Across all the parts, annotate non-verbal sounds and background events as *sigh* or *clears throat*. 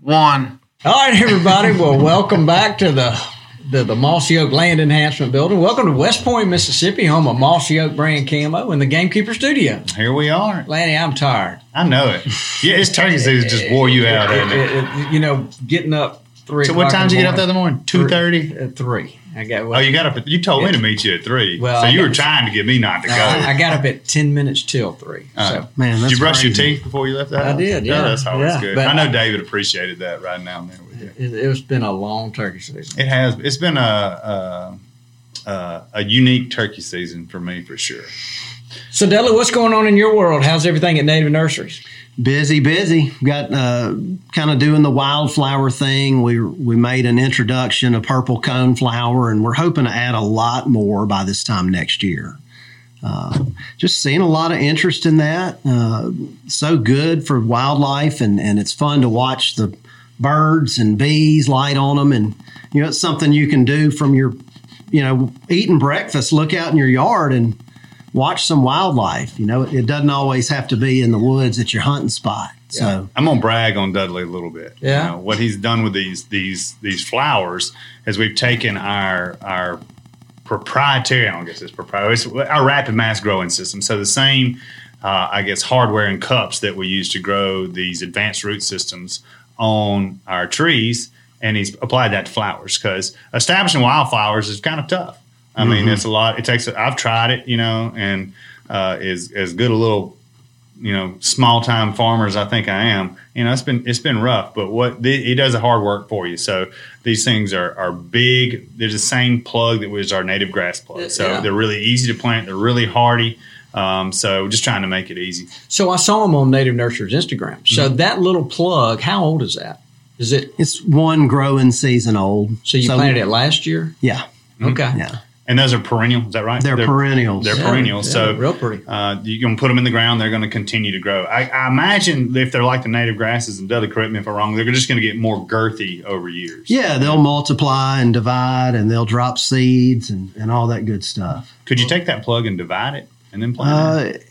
one. All right, everybody. Well, welcome back to the the, the Mossy Oak Land Enhancement Building. Welcome to West Point, Mississippi, home of Mossy Oak brand camo and the Gamekeeper Studio. Here we are. Lanny, I'm tired. I know it. Yeah, it's turkey season just wore you out, It- it? it- it- you know, getting up three. So what o'clock time did you get up the other morning? Two thirty. At three. I got. Oh, you got up. At, you told me to meet you at three. Well, so I you were trying to get me not to go. I, I got up at ten minutes till three. Uh, so Man, did you brush your teeth before you left the I house? did, yeah. Oh, that's always Yeah, good. but I know I- David appreciated that right now and then with you. it, it's been a long turkey season. It has. It's been a a, a a unique turkey season for me for sure. So, Dudley, what's going on in your world? How's everything at Nativ Nurseries? Busy, busy. Got uh, kind of doing the wildflower thing. We we made an introduction of purple cone flower, and we're hoping to add a lot more by this time next year. Uh, just seeing a lot of interest in that. Uh, so good for wildlife, and and it's fun to watch the birds and bees light on them, and you know it's something you can do from your, you know, eating breakfast. Look out in your yard and watch some wildlife. You know, it doesn't always have to be in the woods at your hunting spot. So I'm gonna brag on Dudley a little bit. Yeah. You know, what he's done with these these these flowers is we've taken our our proprietary, I don't guess it's proprietary, it's our rapid mass growing system. So the same, uh, I guess, hardware and cups that we use to grow these advanced root systems on our trees, and he's applied that to flowers because establishing wildflowers is kind of tough. I mean, it's a lot. It takes. I've tried it, you know, and uh, is as good a little you know small time farmer as I think I am, you know it's been it's been rough. But what the, he does the hard work for you. So these things are are big. There's the same plug that was our native grass plug. So Yeah. they're really easy to plant. They're really hardy. Um, so just trying to make it easy. So I saw him on Nativ Nurseries Instagram. So Mm-hmm. that little plug, how old is that? Is it? it's one growing season old. So you planted it last year? Yeah, Okay. yeah. And those are perennial. Is that right? They're, perennials. They're Yeah, perennials. yeah, so real pretty. Uh, you can put them in the ground; they're going to continue to grow. I, I imagine if they're like the native grasses, and Dudley, correct me if I'm wrong, they're just going to get more girthy over years. yeah, they'll multiply and divide, and they'll drop seeds and, and all that good stuff. Could you take that plug and divide it and then plant? Uh, it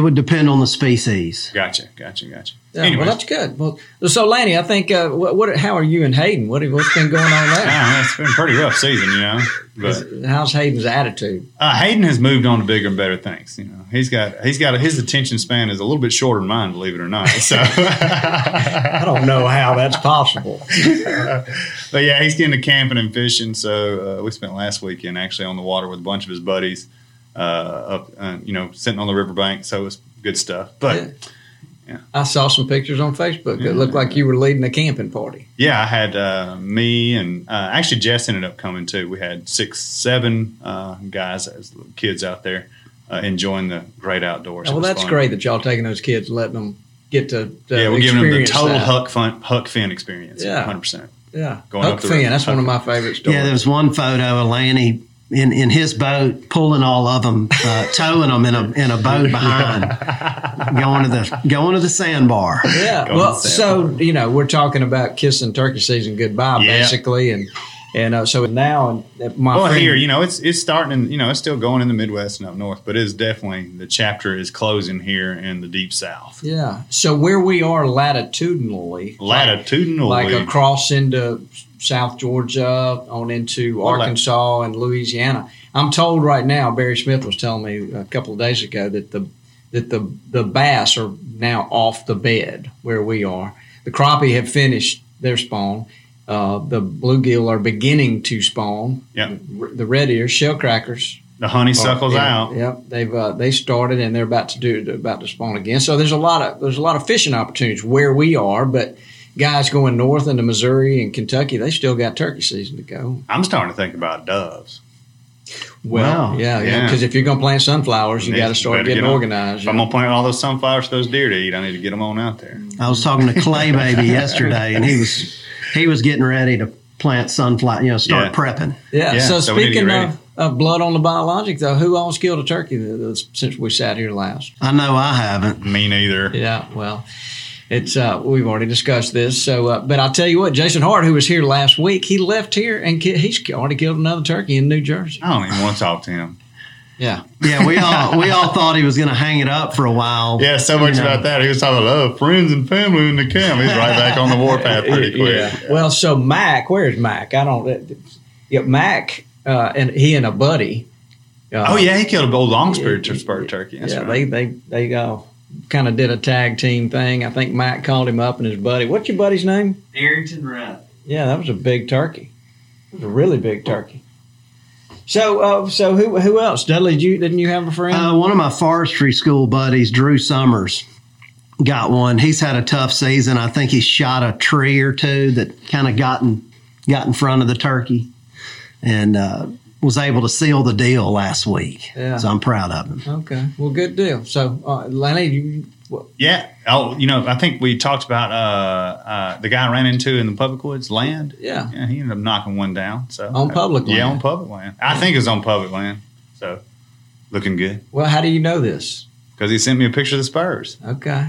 would depend on the species. Gotcha, gotcha, gotcha. Yeah, Anyway, well, that's good. Well, so Lanny, I think uh, what, what? How are you and Hayden? What what's been going on there? *laughs* yeah, it's been a pretty rough season, you know. But How's Hayden's attitude? uh, Hayden has moved on to bigger and better things. You know, he's got he's got his attention span is a little bit shorter than mine, believe it or not. So, *laughs* I don't know how that's possible. *laughs* but yeah, he's getting to camping and fishing. So uh, we spent last weekend actually on the water with a bunch of his buddies, uh, up uh, you know sitting on the riverbank. So it was good stuff. But Yeah. yeah. I saw some pictures on Facebook. It Yeah. looked like you were leading a camping party. Yeah, I had uh, me and uh, actually Jess ended up coming too. We had six, seven uh, guys, as kids out there uh, enjoying the great outdoors. It well, that's fun. great that y'all taking those kids, and letting them get to, to Yeah, we're giving them the total that. Huck Fun, Huck Finn experience. Yeah. hundred percent. Yeah, Going Huck up Finn. river. That's one of my favorite stories. Yeah, there was one photo of Lanny in, in his boat pulling all of them, uh, *laughs* towing them in a in a boat behind, going to the going to the sandbar. Yeah. Going Well, to so you know, we're talking about kissing turkey season goodbye, Yeah. basically, and And uh, so now, uh, my Well, friend, here, you know, it's it's starting, in, you know, it's still going in the Midwest and up north, but it's definitely the chapter is closing here in the deep South. yeah. So where we are latitudinally, Latitudinally, like across into South Georgia, on into Arkansas and Louisiana. I'm told right now, Barry Smith was telling me a couple of days ago that the that the the bass are now off the bed where we are. The crappie have finished their spawn. Uh, the bluegill are beginning to spawn. Yep. The red ears, shell crackers, the honeysuckle's yeah, out. Yep, they've uh, they started and they're about to do about to spawn again. So there's a lot of there's a lot of fishing opportunities where we are, but guys going north into Missouri and Kentucky, they still got turkey season to go. I'm starting to think about doves. Well, Wow. yeah, yeah, Yeah. because if you're going to plant sunflowers, you got to start getting get organized. If I'm gonna plant all those sunflowers for those deer to eat, I need to get them on out there. I was talking to Clay *laughs* Baby yesterday, and he was he was getting ready to plant sunflower. You know, start Yeah. prepping. yeah. yeah, So, so we need to speaking of, of blood on the biologic, though, who all killed a turkey th- th- since we sat here last? I know I haven't. Me neither. Yeah, well, it's uh, we've already discussed this. So, uh, but I'll tell you what, Jason Hart, who was here last week, he left here and ki- he's already killed another turkey in New Jersey. I don't even want to talk to him. Yeah, Yeah, we all we all thought he was going to hang it up for a while. Yeah, so much You know. about that. He was talking about oh, friends and family in the camp. He's right back on the warpath pretty *laughs* quick. Yeah. Well, so Mac, where's Mac? I don't. Yeah, Mac, uh, and he and a buddy. Uh, Oh yeah, he killed a old long spur spur turkey. That's yeah, right. they they they uh, kind of did a tag team thing. I think Mac called him up and his buddy. What's your buddy's name? Arrington Rudd. Yeah, that was a big turkey. It was a really big turkey. So, uh, so who who else? Dudley, did you didn't you have a friend? Uh, one of my forestry school buddies, Drew Summers, got one. He's had a tough season. I think he shot a tree or two that kind of got in, got in front of the turkey, and uh, was able to seal the deal last week. Yeah. So I'm proud of him. okay, well, good deal. So, uh, Lenny, you, well, yeah. Oh, you know, I think we talked about uh, uh, the guy I ran into in the public woods land. yeah, Yeah, he ended up knocking one down. So On public land. Yeah, on public land. I think it was on public land. So looking good well, how do you know this? because he sent me a picture of the spurs. Okay,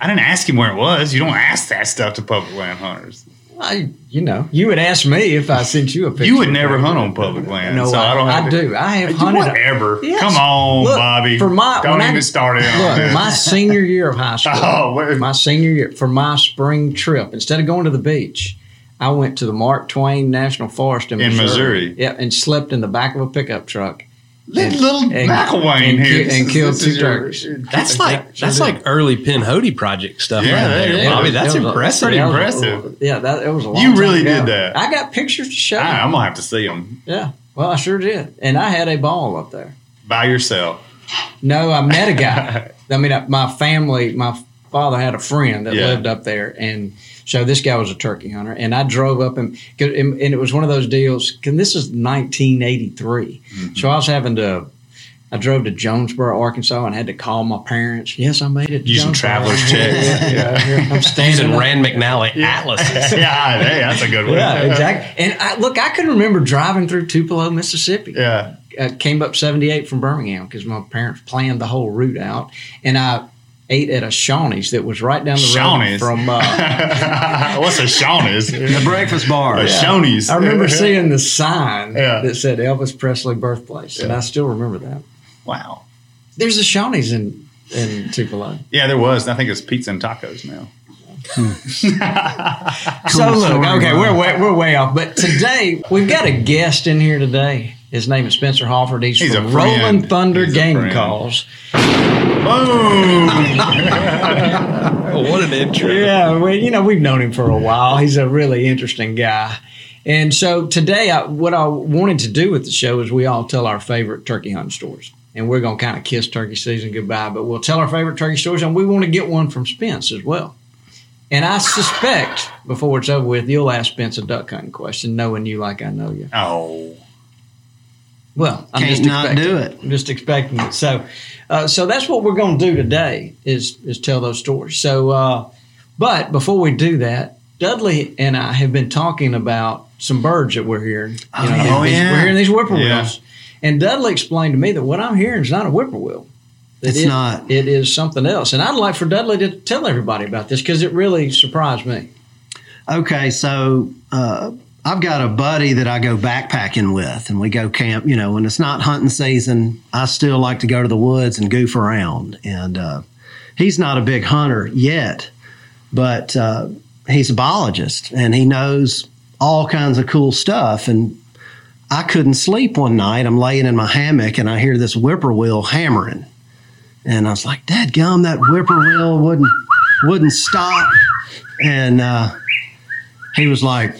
I didn't ask him where it was. You don't ask that stuff to public land hunters. I, you know, you would ask me if I sent you a picture. You would never hunt on public land. No, so I, I, don't. Have I do. I have hunted. Whatever. Yes. Come on, Look, Bobby. for my- don't when I- even start it Look, my senior year of high *laughs* school. oh, wait. my senior year for my spring trip instead of going to the beach i went to the mark twain national forest in, In missouri Missouri. yeah and slept in the back of a pickup truck little, little and- McElwain and here. ki- and This killed two is turkeys. That's like that's like early Pinhoti project stuff. Yeah, right that there, is. Bobby. That's That was impressive. pretty that was a- impressive. yeah that it was a long You time really ago. did that. i got pictures to show I, you. I'm gonna have to see them yeah well i sure did and i had a ball up there by yourself. No, I met a guy. *laughs* I mean, uh, my family, my father had a friend that Yeah. lived up there, and so this guy was a turkey hunter. And I drove up and and it was one of those deals. And this is 1983, Mm-hmm. so I was having to. I drove to Jonesboro, Arkansas, and had to call my parents. Yes, I made it. Using Jonesboro. traveler's *laughs* checks. yeah, yeah. *laughs* I'm standing Using. Rand McNally atlases. *laughs* yeah, hey, that's a good one. Yeah, exactly. And I, look, I can remember driving through Tupelo, Mississippi Yeah. uh, came up 78 from Birmingham because my parents planned the whole route out. And I ate at a Shoney's that was right down the Shoney's. road from. Uh, *laughs* What's a Shoney's? *laughs* The breakfast bar. A Shoney's. I remember seeing the sign Yeah. that said Elvis Presley birthplace, and I still remember that. Wow. There's a Shoney's in in Tupelo. Yeah, there was. I think it's pizza and tacos now. *laughs* so look, okay, we're way, we're way off. But today we've got a guest in here today. His name is Spencer Hofford. He's, He's from a friend. Rolling Thunder He's Game. Calls. Boom! *laughs* Oh, what an intro. Yeah, well, you know, we've known him for a while. He's a really interesting guy. And so today, I, what I wanted to do with the show is we all tell our favorite turkey hunting stories. And we're going to kind of kiss turkey season goodbye, but we'll tell our favorite turkey stories, and we want to get one from Spence as well. And I suspect before it's over with, you'll ask Spence a duck hunting question, knowing you like I know you. oh. Well, I'm Can't just not expecting do it. it. I'm just expecting it. So, uh, so that's what we're going to do today is is tell those stories. So, uh, but before we do that, Dudley and I have been talking about some birds that we're hearing. You Oh, know, yeah. Oh, these- yeah. we're hearing these whippoorwills, Yeah. and Dudley explained to me that what I'm hearing is not a whippoorwill. It's it- not. It is something else, and I'd like for Dudley to tell everybody about this because it really surprised me. Okay, so uh, I've got a buddy that I go backpacking with, and we go camp. You know, when it's not hunting season, I still like to go to the woods and goof around. And uh, he's not a big hunter yet, but uh, he's a biologist, and he knows all kinds of cool stuff. And I couldn't sleep one night. I'm laying in my hammock, and I hear this whippoorwill hammering, and I was like, "Dad, gum, that whippoorwill wouldn't wouldn't stop." And uh, he was like,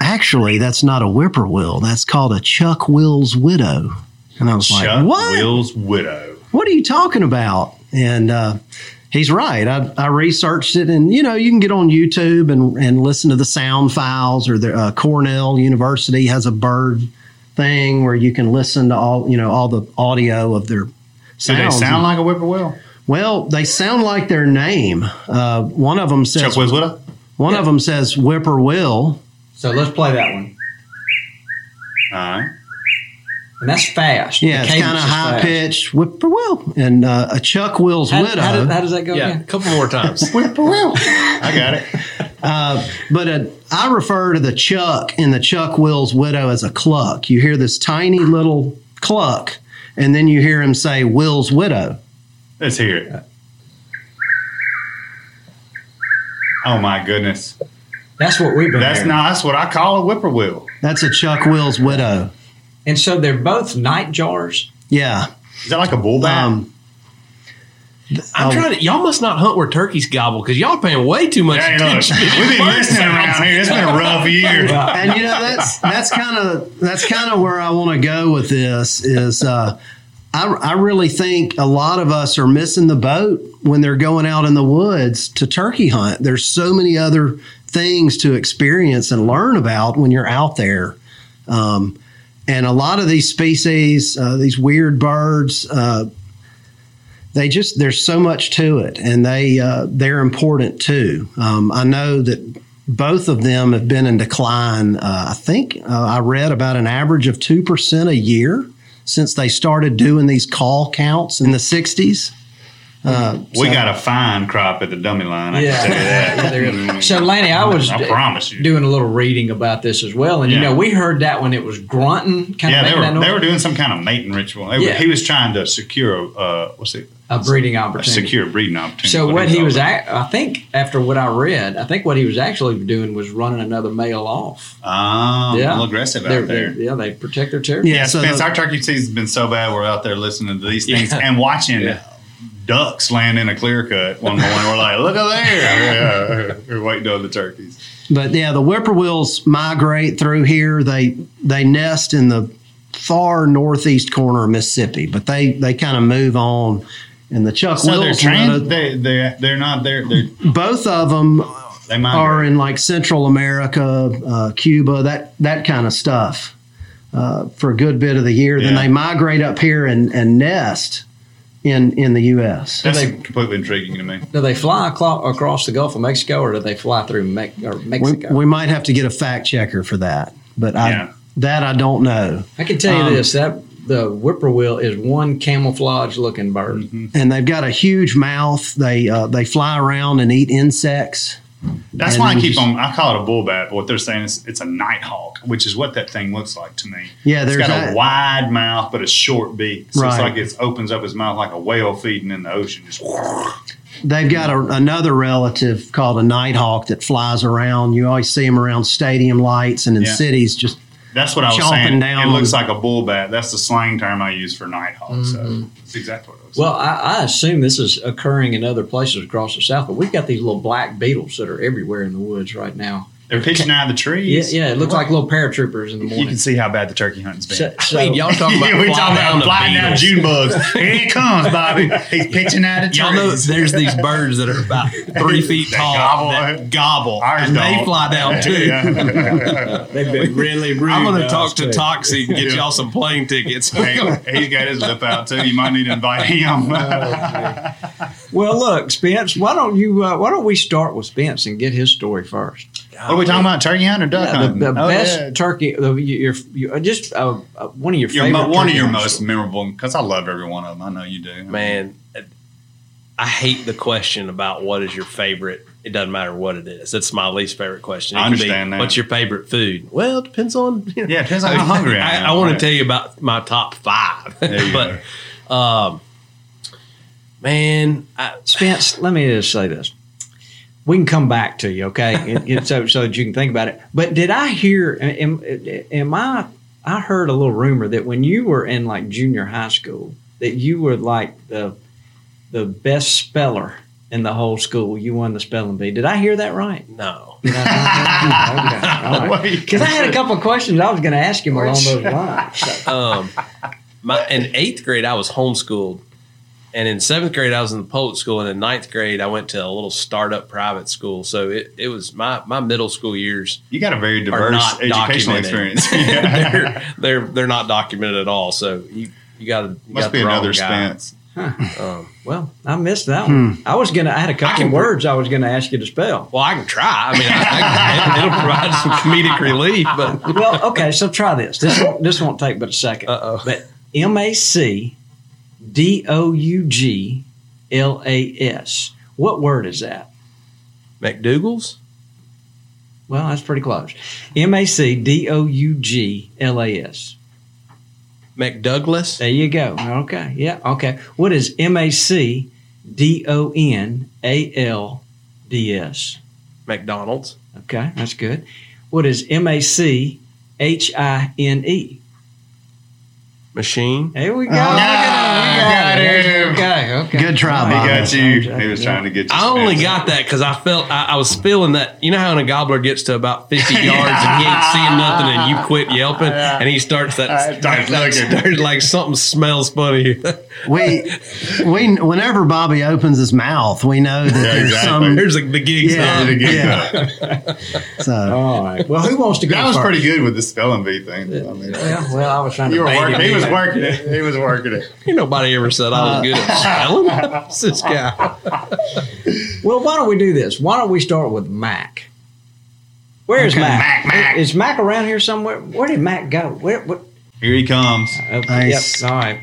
actually, that's not a whippoorwill. That's called a Chuck Will's widow. And I was Chuck like, what? Chuck Will's widow. What are you talking about? And uh, he's right. I, I researched it, and you know, you can get on YouTube and, and listen to the sound files, or the uh, Cornell University has a bird thing where you can listen to all you know all the audio of their Do they sound like a whippoorwill? well, they sound like their name. Uh, one of them says Chuck Will's widow? one of them says whippoorwill. So let's play that one. All right. And that's fast. Yeah, The it's kind of is high fast. pitched whippoorwill, and uh, a Chuck Will's How, widow. how, does, how does that go Yeah, a couple more times. *laughs* Whippoorwill. I got it. uh, but uh, I refer to the Chuck in the Chuck Will's widow as a cluck. You hear this tiny little cluck, and then you hear him say Will's widow. Let's hear it. Oh my goodness. That's what we've been That's hearing. not that's what I call a whippoorwill. That's a Chuck Will's widow. And so they're both night jars. Yeah. Is that like a bull bat? Um, I'm Oh. trying to. Y'all must not hunt where turkeys gobble because y'all paying way too much Hey, look, attention. to we've been bird listening sounds. around here. It's been a rough *laughs* year. and you know that's that's kind of that's kind of where I want to go with this is uh, I I really think a lot of us are missing the boat when they're going out in the woods to turkey hunt. There's so many other things to experience and learn about when you're out there. Um, and a lot of these species, uh, these weird birds, uh, they just there's so much to it, and they uh, they're important too. Um, I know that both of them have been in decline. Uh, I think uh, I read about an average of two percent a year since they started doing these call counts in the '60s. Uh, We so- got a fine crop at the dummy line. I can tell you that. Yeah, *laughs* there is. So, Lanny, I was I promise you. doing a little reading about this as well, and you know, we heard that when it was grunting, kind yeah, of they were they were doing some kind of mating ritual. They were- Yeah. He was trying to secure uh, what's it? a breeding A opportunity. secure breeding opportunity. So what he was, at, at, I think, after what I read, I think what he was actually doing was running another male off. yeah a little aggressive They're- out there. they're- yeah, they protect their territory. Yeah, so Spence, the- our turkey season's been so bad. We're out there listening to these things Yeah. and watching Yeah. Ducks land in a clear cut one morning. We're like, look at there. Yeah, we're waiting on the turkeys. But yeah, the whippoorwills migrate through here. They they nest in the far northeast corner of Mississippi, but they they kind of move on. And the Chuck So they're Wills, trans. They they they're not there. They're, both of them they are in like Central America, uh, Cuba, that that kind of stuff uh, for a good bit of the year. Then they migrate up here and, and nest in in the U.S. That's they- completely intriguing to me. Do they fly across the Gulf of Mexico, or do they fly through Me- or We, Mexico? we might have to get a fact checker for that, but I, Yeah. that I don't know. I can tell you Um, this: that the whippoorwill is one camouflage-looking bird. Mm-hmm. and they've got a huge mouth. They uh, they fly around and eat insects. That's And why I keep just- on. I call it a bull bat, but what they're saying is it's a nighthawk, which is what that thing looks like to me. Yeah, it's there's got that- a wide mouth but a short beak. So it's like it opens up his mouth like a whale feeding in the ocean. Just *laughs* They've got a, another relative called a nighthawk that flies around. You always see them around stadium lights and in Yeah. cities. Just that's what I was saying. down it looks like a bull bat. That's the slang term I use for nighthawk. So mm-hmm. that's exactly what it was. Well, I, I assume this is occurring in other places across the South, but we've got these little black beetles that are everywhere in the woods right now. They're pitching out of the Yeah, trees. yeah, it looks like little paratroopers in the morning. You can see how bad the turkey hunting's been. So, so- Wait, y'all talking *laughs* about we talking about the flying down. June bugs. *laughs* Here it comes, Bobby. He's pitching out of trees. Y'all know there's these birds that are about three *laughs* feet That tall gobble. that gobble, Ours and they don't. fly down too. Yeah. they've been really rude. I'm going to talk to too. Toxey and get Yeah. y'all some plane tickets. Hey, he's got his lip out too. You might need to invite him. Well, look, Spence, why don't you? Uh, why don't we start with Spence and get his story first? What are we talking about? Turkey hunt or duck Yeah, the, hunting? the Oh, best yeah. turkey, the, your, your, just uh, uh, one of your Your favorite. mo- one of your hunts. most memorable because I love every one of them. I know you do. Man, I hate the question about what is your favorite. it doesn't matter what it is. That's my least favorite question. I It could be, understand that. What's your favorite food? Well, it depends on. *laughs* You know, Yeah, it depends on how hungry I *laughs* I, am. I want Right. to tell you about my top five, There you *laughs* but um, man, I, Spence, let me just say this. We can come back to you, okay? *laughs* It- it- so, so that you can think about it. But did I hear? Am, am I? I heard a little rumor that when you were in like junior high school, that you were like the the best speller in the whole school. You won the spelling bee. Did I hear that right? no. Because. *laughs* I had a couple of questions I was going to ask him along those lines. So, *laughs* Um, my in eighth grade, I was homeschooled, and in seventh grade, I was in the public school, and in ninth grade, I went to a little startup private school. So it, it was my my middle school years. You got a very diverse not educational documented. experience. *laughs* Yeah. they're, they're they're not documented at all. So you you got to Must be another Spence. Um, well, I missed that one. I was gonna. I had a couple can- of words I was gonna ask you to spell. well, I can try. I mean, I, I, it'll provide some comedic *laughs* relief, but well, okay, so try this. This won't, this won't take but a 2nd Uh-oh. But M A C D O U G L A S. What word is that? McDougal's. Well, that's pretty close. M A C D O U G L A S. McDouglas. There you go. Okay. Yeah. Okay. What is M A C D O N A L D S? McDonald's. Okay, that's good. What is M A C H I N E? Machine. There we go. Oh, Look at got him. him. Okay. Okay. Good try, He got you. He was trying to get you. I only Spence. got that because I felt I, I was feeling that. You know how when a gobbler gets to about fifty *laughs* yards and he ain't seeing nothing, and you quit yelping, and he starts that, Starts that looking. like something smells funny. *laughs* we we whenever Bobby opens his mouth, we know that there's exactly. some. There's like the gigs. Yeah, on. yeah. *laughs* So All right. Well, who wants to go That was first? pretty good with the spelling bee thing. I mean, Well, well, I was trying to. you were working. He was working it. He was working it. Ain't nobody ever said I was good at spelling. What's *laughs* this guy? Well, why don't we do this? Why don't we start with Mac? Where is Okay. Mac? Mac, Mac. Is Mac around here somewhere? Where did Mac go? Where? What? Here he comes. Uh, okay, Nice. Yep. All right.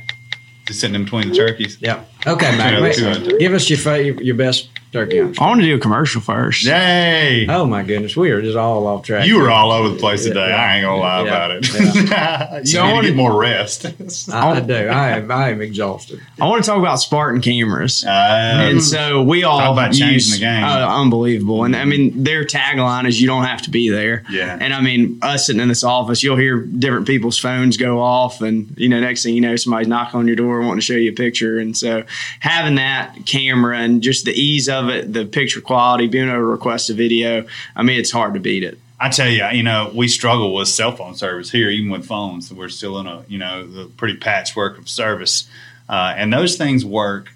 Just sitting in between the turkeys. Yep. Okay, Mac. Wait, give us your fa- your best turkey hunch. I want to do a commercial first. Yay! Oh my goodness, we are just all off track. You were all over the place today. Yeah, I ain't gonna lie yeah, about it. *laughs* you So I need to wanna- get more rest. *laughs* I, I do. I am. I am exhausted. I want to talk about Spartan cameras. Uh, and so we all Talk about changing use, the game. Uh, unbelievable. And I mean, their tagline is "You don't have to be there." Yeah. And I mean, us sitting in this office, you'll hear different people's phones go off, and you know, next thing you know, somebody's knocking on your door wanting to show you a picture. And so, having that camera and just the ease of it, the picture quality, being able to request a video, I mean, it's hard to beat it. I tell you, you know, we struggle with cell phone service here, even with phones. We're still in a, you know, the pretty patchwork of service, uh, and those things work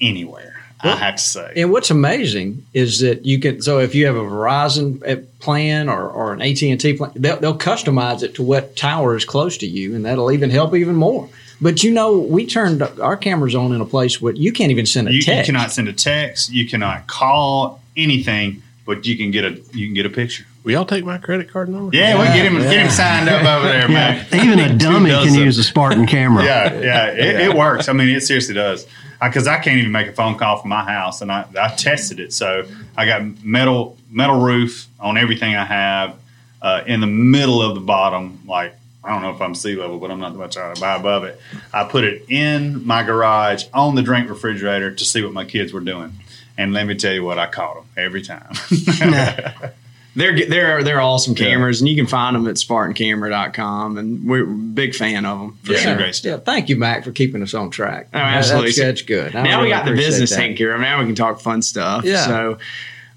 anywhere. I have to say. And what's amazing is that you can. So if you have a Verizon uh, plan or, or an AT and T plan, they'll, they'll customize it to what tower is close to you, and that'll even help even more. But you know, we turned our cameras on in a place where you can't even send a you, you text. cannot send a text. You cannot call anything, but you can get a you can get a picture. Will y'all take my credit card number? Yeah, we get him get him signed up over there, man. *laughs* even a *laughs* dummy can use a Spartan camera. Yeah, yeah, it, it works. I mean, it seriously does. Because I, can't even make a phone call from my house, and I, I tested it. So I got metal metal roof on everything I have uh, in the middle of the bottom. Like I don't know if I'm sea level, but I'm not that much higher above it. I put it in my garage on the drink refrigerator to see what my kids were doing. And let me tell you what, I caught them every time. *laughs* They're they're they're awesome Yeah. cameras, and you can find them at SpartanCamera.com, and we're big fan of them for Yeah. sure. Great stuff. Yeah, thank you, Mac, for keeping us on track. Oh, absolutely. That's, that's good. I now we got the business that. taken care of. Now we can talk fun stuff. Yeah. So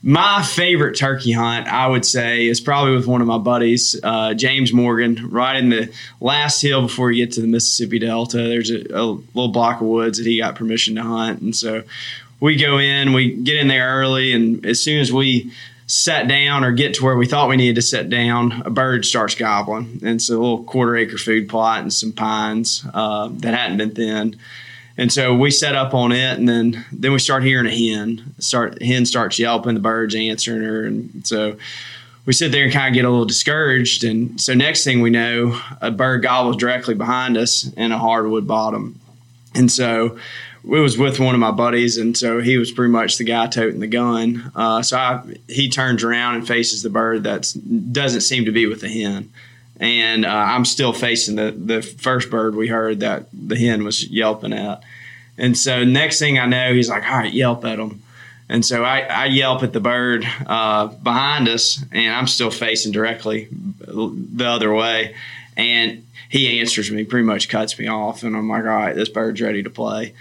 my favorite turkey hunt, I would say, is probably with one of my buddies, uh, James Morgan, right in the last hill before you get to the Mississippi Delta. There's a, a little block of woods that he got permission to hunt, and so we go in, we get in there early, and as soon as we sat down or get to where we thought we needed to sit down, a bird starts gobbling. And it's a little quarter acre food plot and some pines uh, that hadn't been thinned. And so we set up on it, and then then we start hearing a hen. Start hen starts yelping, the birds answering her, and so we sit there and kind of get a little discouraged. And so next thing we know, a bird gobbles directly behind us in a hardwood bottom. And so it was with one of my buddies, and so he was pretty much the guy toting the gun. Uh, so I, he turns around and faces the bird that doesn't seem to be with the hen, and uh, I'm still facing the the first bird we heard that the hen was yelping at. And so next thing I know, he's like, "All right, yelp at him." And so I, I yelp at the bird uh, behind us, and I'm still facing directly the other way. And he answers me, pretty much cuts me off, and I'm like, "All right, this bird's ready to play."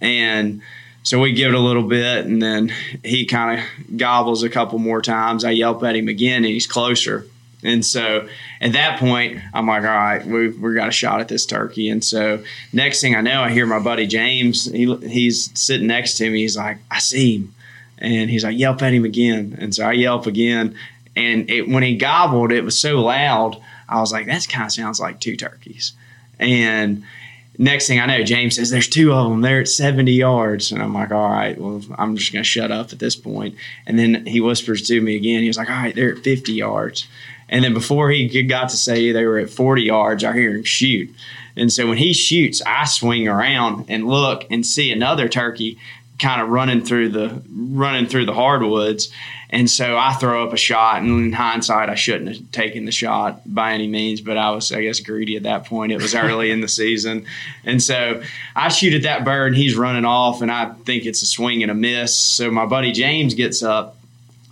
And so we give it a little bit, and then he kind of gobbles a couple more times. I yelp at him again, and he's closer. And so at that point, I'm like, all right, we've, we got a shot at this turkey. And so next thing I know, I hear my buddy James, he, he's sitting next to me. He's like, I see him. And he's like, yelp at him again. And so I yelp again. And it, when he gobbled, it was so loud. I was like, that kind of sounds like two turkeys. And next thing I know, James says, There's two of them. They're at 70 yards. And I'm like, All right, well, I'm just going to shut up at this point. And then he whispers to me again. He was like, All right, they're at 50 yards. And then before he got to say they were at 40 yards, I hear him shoot. And so when he shoots, I swing around and look and see another turkey kind of running through the running through the hardwoods. And so I throw up a shot, and in hindsight, I shouldn't have taken the shot by any means, but I was, I guess, greedy at that point. It was early in the season, and so I shoot at that bird, and he's running off, and I think it's a swing and a miss. So my buddy James gets up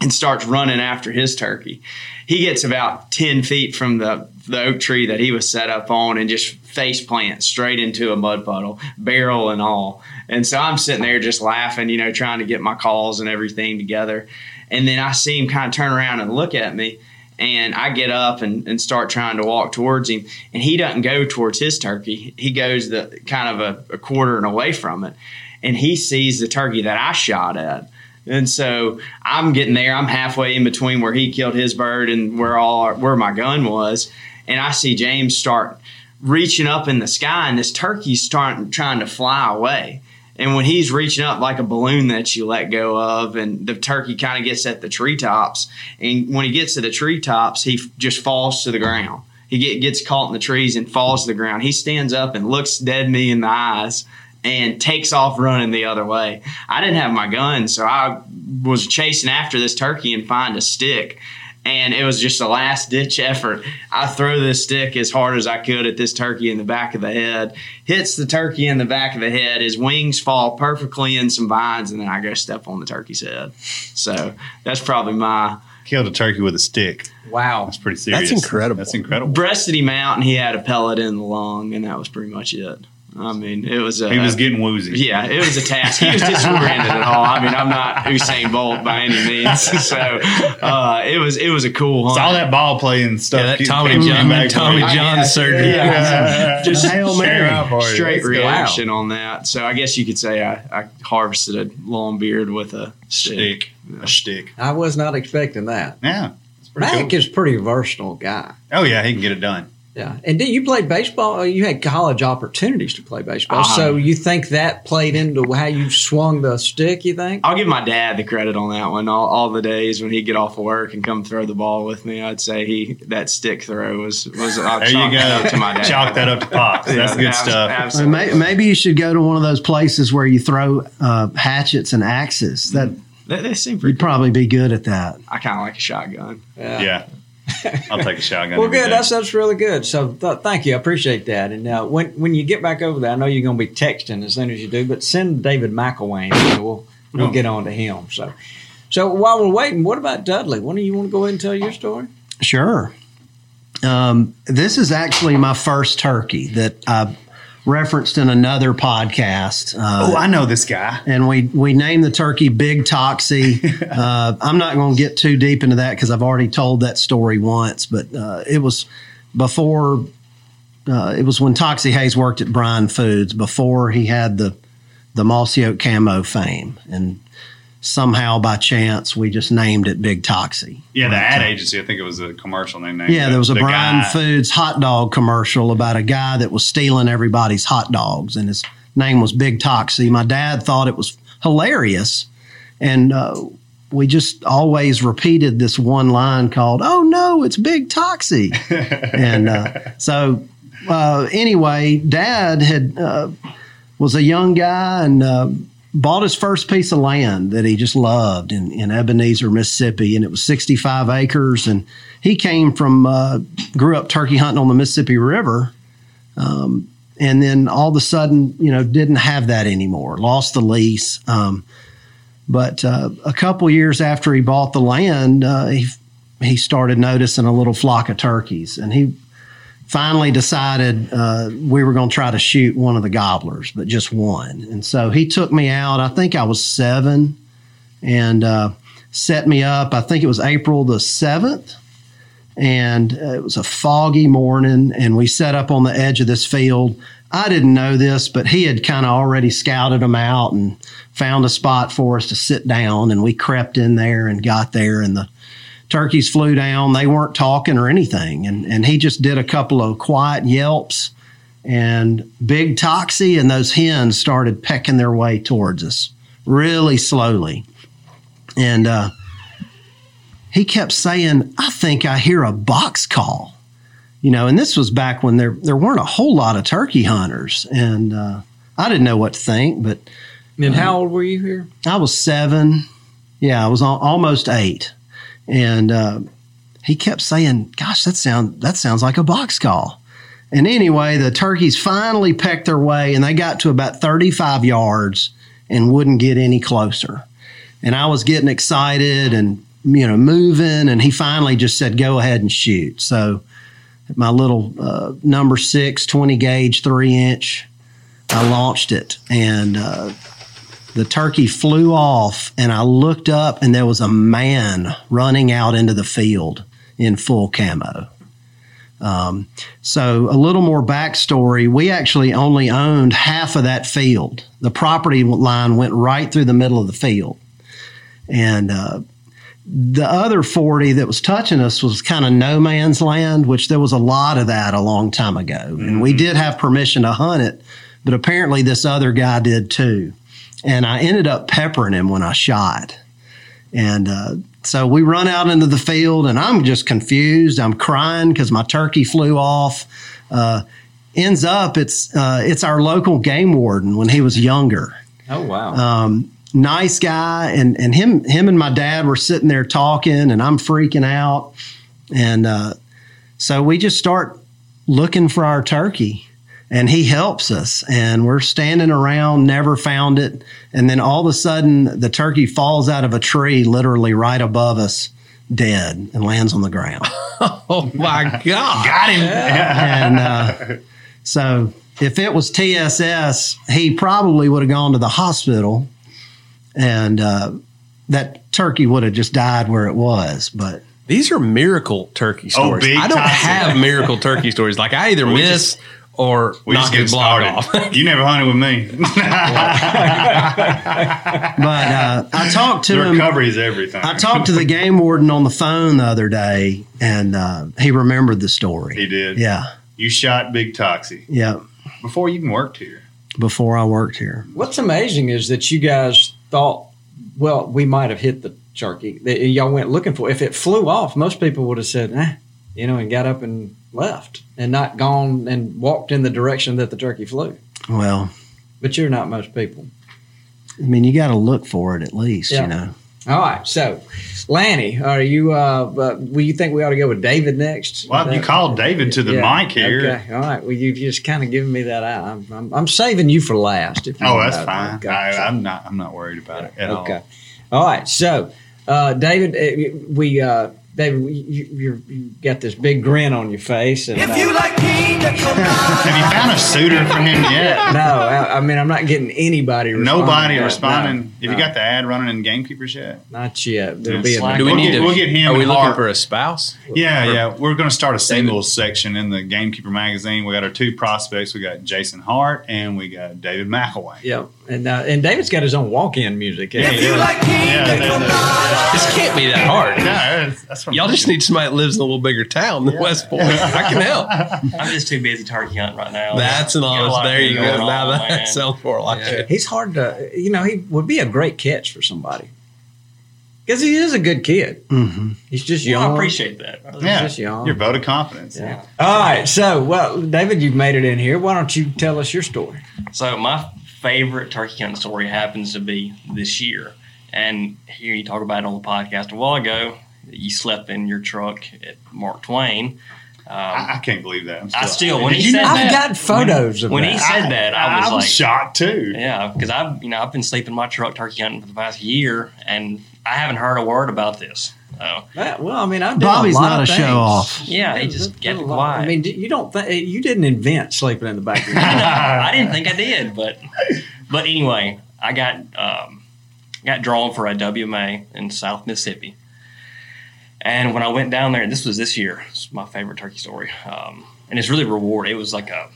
and starts running after his turkey. He gets about ten feet from the the oak tree that he was set up on, and just face plant straight into a mud puddle, barrel and all. And so I'm sitting there just laughing, you know, trying to get my calls and everything together. And then I see him kind of turn around and look at me. And I get up and, and start trying to walk towards him. And he doesn't go towards his turkey. He goes the kind of a, a quarter and away from it. And he sees the turkey that I shot at. And so I'm getting there. I'm halfway in between where he killed his bird and where all where my gun was. And I see James start reaching up in the sky, and this turkey's starting trying to fly away. And when he's reaching up like a balloon that you let go of, and the turkey kind of gets at the treetops, and when he gets to the treetops, he f- just falls to the ground. He get, gets caught in the trees and falls to the ground. He stands up and looks dead me in the eyes and takes off running the other way. I didn't have my gun, so I was chasing after this turkey and find a stick and it was just a last ditch *laughs* effort. I throw this stick as hard as I could at this turkey in the back of the head, hits the turkey in the back of the head. His wings fall perfectly in some vines, and then I go step on the turkey's head. So that's probably my killed a turkey with a stick. Wow, that's pretty serious. That's incredible. That's incredible. Breasted him out, and he had a pellet in the lung, and that was pretty much it. I mean, it was. A, he was getting woozy. Yeah, it was a task. He was disoriented at all. I mean, I'm not Usain Bolt by any means, *laughs* so uh, it was it was a cool hunt. all that ball playing stuff. Yeah, that Tommy John, Tommy John yeah, surgery. Yeah, yeah. just Hail Mary. straight reaction on that. So I guess you could say I, I harvested a long beard with a stick. stick. A stick. I was not expecting that. Yeah, Mac cool. is pretty versatile guy. Oh yeah, he can get it done. Yeah, and then you played baseball. You had college opportunities to play baseball, uh, so you think that played into how you swung the stick? You think? I'll give my dad the credit on that one. All, all the days when he'd get off of work and come throw the ball with me, I'd say he that stick throw was was. I'll there you go. to my dad. Chalk that up to pops. That's yeah, good abs- stuff. Absolutely. Maybe you should go to one of those places where you throw uh, hatchets and axes. That. They, they seem You'd cool. probably be good at that. I kind of like a shotgun. Yeah. yeah. I'll take a shotgun. well, good. That's that's really good. So th- thank you. I appreciate that. And uh, when when you get back over there, I know you're going to be texting as soon as you do, but send David McElwain. And we'll we'll oh. get on to him. So so while we're waiting, what about Dudley? When do you want to go ahead and tell your story? Sure. Um, this is actually my first turkey that I referenced in another podcast. Uh, oh, I know this guy. And we we named the turkey Big Toxie. *laughs* uh, I'm not going to get too deep into that because I've already told that story once, but uh, it was before. Uh, it was when Toxey Haas worked at Bryan Foods before he had the the Mossy Oak camo fame, and somehow by chance we just named it Big Toxie. Yeah, the ad agency. I think it was a commercial they named. Yeah, there was a the Bryan guy. Foods hot dog commercial about a guy that was stealing everybody's hot dogs, and his name was Big Toxie. My dad thought it was hilarious, and uh, we just always repeated this one line called "Oh no, it's Big Toxie," *laughs* and uh, so uh, anyway, Dad had uh, was a young guy and uh, bought his first piece of land that he just loved in, in Ebenezer, Mississippi, and it was 65 acres. And he came from, uh, grew up turkey hunting on the Mississippi River. Um, and then all of a sudden, you know, didn't have that anymore, lost the lease. Um, but uh, a couple years after he bought the land, uh, he he started noticing a little flock of turkeys, and he finally decided uh, we were going to try to shoot one of the gobblers, but just one. And so he took me out. I think I was seven, and uh, set me up. I think it was April the seventh, and uh, it was a foggy morning, and we set up on the edge of this field. I didn't know this, but he had kind of already scouted them out and found a spot for us to sit down, and we crept in there and got there, and the turkeys flew down. They weren't talking or anything, and and he just did a couple of quiet yelps, and Big Toxie and those hens started pecking their way towards us really slowly, and uh, he kept saying, "I think I hear a box call." You know, and this was back when there there weren't a whole lot of turkey hunters, and uh, I didn't know what to think. But And how old were you here? I was seven. Yeah, I was al- almost eight, and uh, he kept saying, "Gosh, that sound that sounds like a box call." And anyway, the turkeys finally pecked their way, and they got to about thirty-five yards and wouldn't get any closer. And I was getting excited and you know moving, and he finally just said, "Go ahead and shoot." So my little uh, number six 20 gauge three inch, I launched it, and uh, the turkey flew off and I looked up and there was a man running out into the field in full camo. Um, so a little more backstory. We actually only owned half of that field. The property line went right through the middle of the field. And, uh, the other 40 that was touching us was kind of no man's land, which there was a lot of that a long time ago. And we did have permission to hunt it, but apparently this other guy did too and I ended up peppering him when I shot. And uh, so we run out into the field, and I'm just confused. I'm crying because my turkey flew off. Uh, ends up it's uh, it's our local game warden when he was younger. Oh wow. Um, nice guy, and and him him and my dad were sitting there talking, and I'm freaking out. And uh, so we just start looking for our turkey and he helps us and we're standing around never found it and then all of a sudden the turkey falls out of a tree literally right above us dead and lands on the ground *laughs* Oh my *laughs* god! Got him. and uh, so if it was tss he probably would have gone to the hospital and uh, that turkey would have just died where it was but These are miracle turkey Oh, stories. big I don't time. have miracle turkey stories. Like I either We miss or We just get the started. off. *laughs* you never hunted with me. *laughs* but uh, i talked to the him recovery is everything. I talked to the game warden on the phone the other day, and uh, he remembered the story. He did. Yeah, You shot Big Toxie yeah. before you even worked here. Before I worked here, What's amazing is that you guys thought, well, we might have hit the turkey. Y'all went looking for. If it flew off, most people would have said, eh, you know, and got up and left and not gone and walked in the direction that the turkey flew. well, But you're not most people. I mean, you got to look for it at least, Yeah. you know. All right. So, Lanny, are you, uh, uh, well, you think we ought to go with David next? Well, you called David to the Yeah, mic here. Okay. All right. Well, you just kind of giving me that out. I'm, I'm, I'm saving you for last. If you Oh, that's fine. Okay. I, I'm not. I'm not worried about it at okay. all. Okay. All right. So, uh, David, uh, we, uh, David, you, you, you got this big grin on your face. And, uh, Have you found a suitor for him yet? *laughs* no, I, I mean, I'm not getting anybody responding. Nobody No, responding. no, Have you got the ad running in Gamekeepers yet? Not yet. There'll be a Do we We'll need get- to? we'll get him Are we looking Hart. for a spouse? Yeah, Or- yeah. We're going to start a singles section in the Gamekeeper magazine. We got our two prospects. We got Jason Hart and we got David McElwain. Yeah, and uh, and David's got his own walk-in music. Yeah, yeah. This can't be that hard. No, that's, that's what Y'all I'm just need somebody that lives in a little bigger town than West Point. I can help. *laughs* I'm just too busy turkey hunting right now. That's an honest. lot There you go. going Now on, that man. sounds more like Yeah. it. He's hard to, you know, he would be a great catch for somebody because he is a good kid. hmm He's just Well, young. I appreciate that. Yeah, just young. your vote of confidence. Yeah. All right. So, well, David, you've made it in here. Why don't you tell us your story? So my favorite turkey hunting story happens to be this year. And here you talk about it on the podcast a while ago. You slept in your truck at Mark Twain. Um, I, I can't believe that. I'm I still when Did he you said know that, I've got photos when, of when that. he said that, I was I'm like, shocked too. yeah, because I've you know I've been sleeping in my truck turkey hunting for the past year, and I haven't heard a word about this. So Yeah, well, I mean, I did Bobby's a lot not of a things. show off. yeah, he just did kept a lot. quiet. I mean, you don't think you didn't invent sleeping in the back of your *laughs* I didn't think I did, but but anyway, I got um, got drawn for a WMA in South Mississippi, and when I went down there, and this was this year, it's my favorite turkey story, um, and it's really rewarding. It was like a,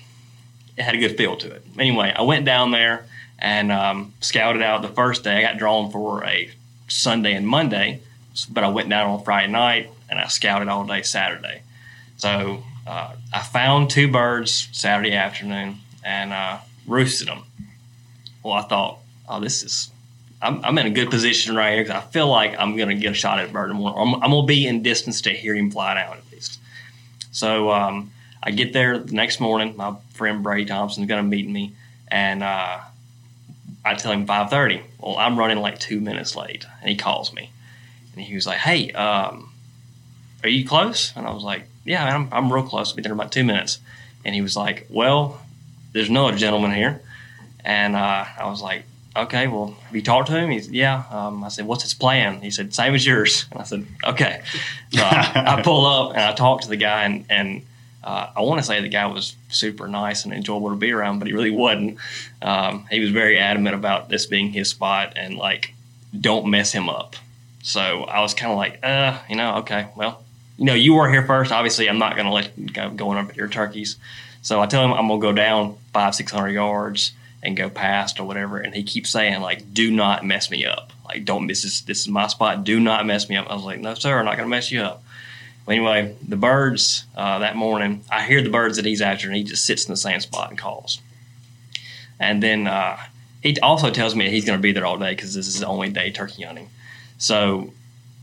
it had a good feel to it. Anyway, I went down there and um, scouted out the first day. I got drawn for a Sunday and Monday, but I went down on Friday night and I scouted all day Saturday. So uh, I found two birds Saturday afternoon and uh, roosted them. Well, I thought, oh, this is, I'm, I'm in a good position right here because I feel like I'm going to get a shot at a bird. I'm, I'm, I'm going to be in distance to hear him fly down at least. So um, I get there the next morning. My friend Brady Thompson's going to meet me, and uh, I tell him 5:30. Well, I'm running like two minutes late, and he calls me, and he was like, "Hey, um, are you close?" And I was like, "Yeah, man, I'm, I'm real close. I'll be there in about two minutes." And he was like, "Well, there's no other gentleman here," and uh, I was like, "Okay, well, have you talked to him?" He's, "Yeah." Um, I said, "What's his plan?" He said, "Same as yours." *laughs* And I said, "Okay." So I, I *laughs* pull up and I talk to the guy, and, and uh, I want to say the guy was super nice and enjoyable to be around, but he really wasn't. Um, he was very adamant about this being his spot and like, don't mess him up. So I was kind of like, uh, you know, okay, well, you know, you were here first. Obviously, I'm not going to let you go going up your turkeys. So I tell him I'm going to go down five, six hundred yards and go past or whatever. And he keeps saying like, do not mess me up. Like, don't miss this is this is my spot. Do not mess me up. I was like, no, sir, I'm not going to mess you up. Well, anyway, the birds uh, that morning, I hear the birds that he's after, and he just sits in the same spot and calls. And then uh, he also tells me he's going to be there all day because this is his only day turkey hunting. So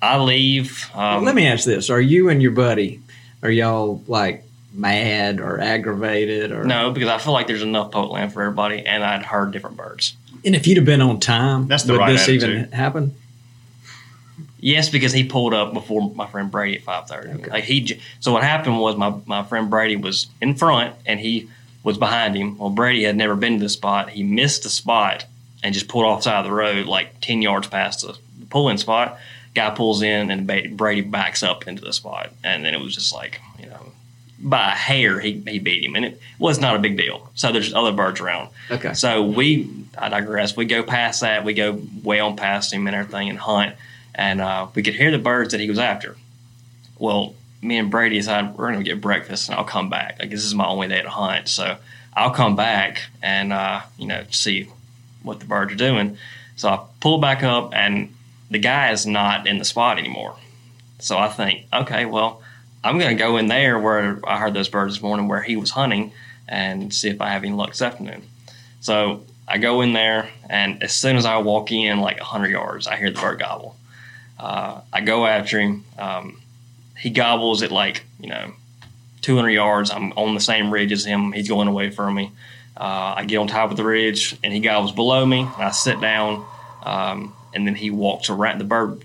I leave. Um, Let me ask this: Are you and your buddy, are y'all like mad or aggravated or No, because I feel like there's enough poke land for everybody, and I'd heard different birds. And if you'd have been on time, That's the would right this even attitude. happen? Yes, because he pulled up before my friend Brady at five thirty. Like he, so what happened was my my friend Brady was in front and he was behind him. Well, Brady had never been to the spot. He missed the spot and just pulled off the side of the road, like ten yards past the pull-in spot. Guy pulls in and Ba- Brady backs up into the spot, and then it was just like you know, by a hair he he beat him, and it was not a big deal. So there's other birds around. Okay. So we, I digress. We go past that. We go way on past him and everything and hunt. And uh, we could hear the birds that he was after. Well, me and Brady decided we're going to get breakfast and I'll come back. Like, this is my only day to hunt. So I'll come back and, uh, you know, see what the birds are doing. So I pull back up and the guy is not in the spot anymore. So I think, okay, well, I'm going to go in there where I heard those birds this morning where he was hunting and see if I have any luck this afternoon. So I go in there, and as soon as I walk in, like 100 yards, I hear the bird gobble. Uh, I go after him. Um, he gobbles at like, you know, 200 yards. I'm on the same ridge as him. He's going away from me. Uh, I get on top of the ridge, and he gobbles below me. I sit down, um, and then he walks around. The bird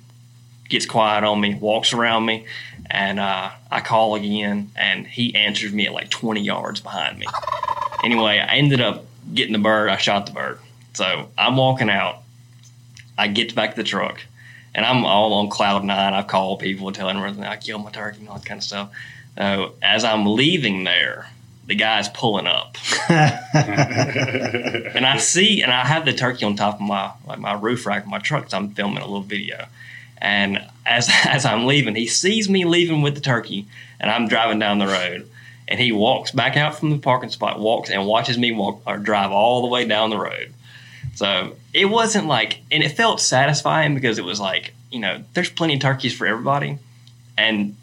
gets quiet on me, walks around me, and uh, I call again, and he answers me at like 20 yards behind me. Anyway, I ended up getting the bird. I shot the bird. So I'm walking out. I get back to the truck, and I'm all on cloud nine. I call people telling them. I killed my turkey and all that kind of stuff. So as I'm leaving there, the guy's pulling up, *laughs* and I see, and I have the turkey on top of my like my roof rack of my truck. 'cause I'm filming a little video, and as *laughs* as I'm leaving, he sees me leaving with the turkey, and I'm driving down the road, and he walks back out from the parking spot, walks and watches me walk or drive all the way down the road. So it wasn't like, and it felt satisfying because it was like, you know, there's plenty of turkeys for everybody, and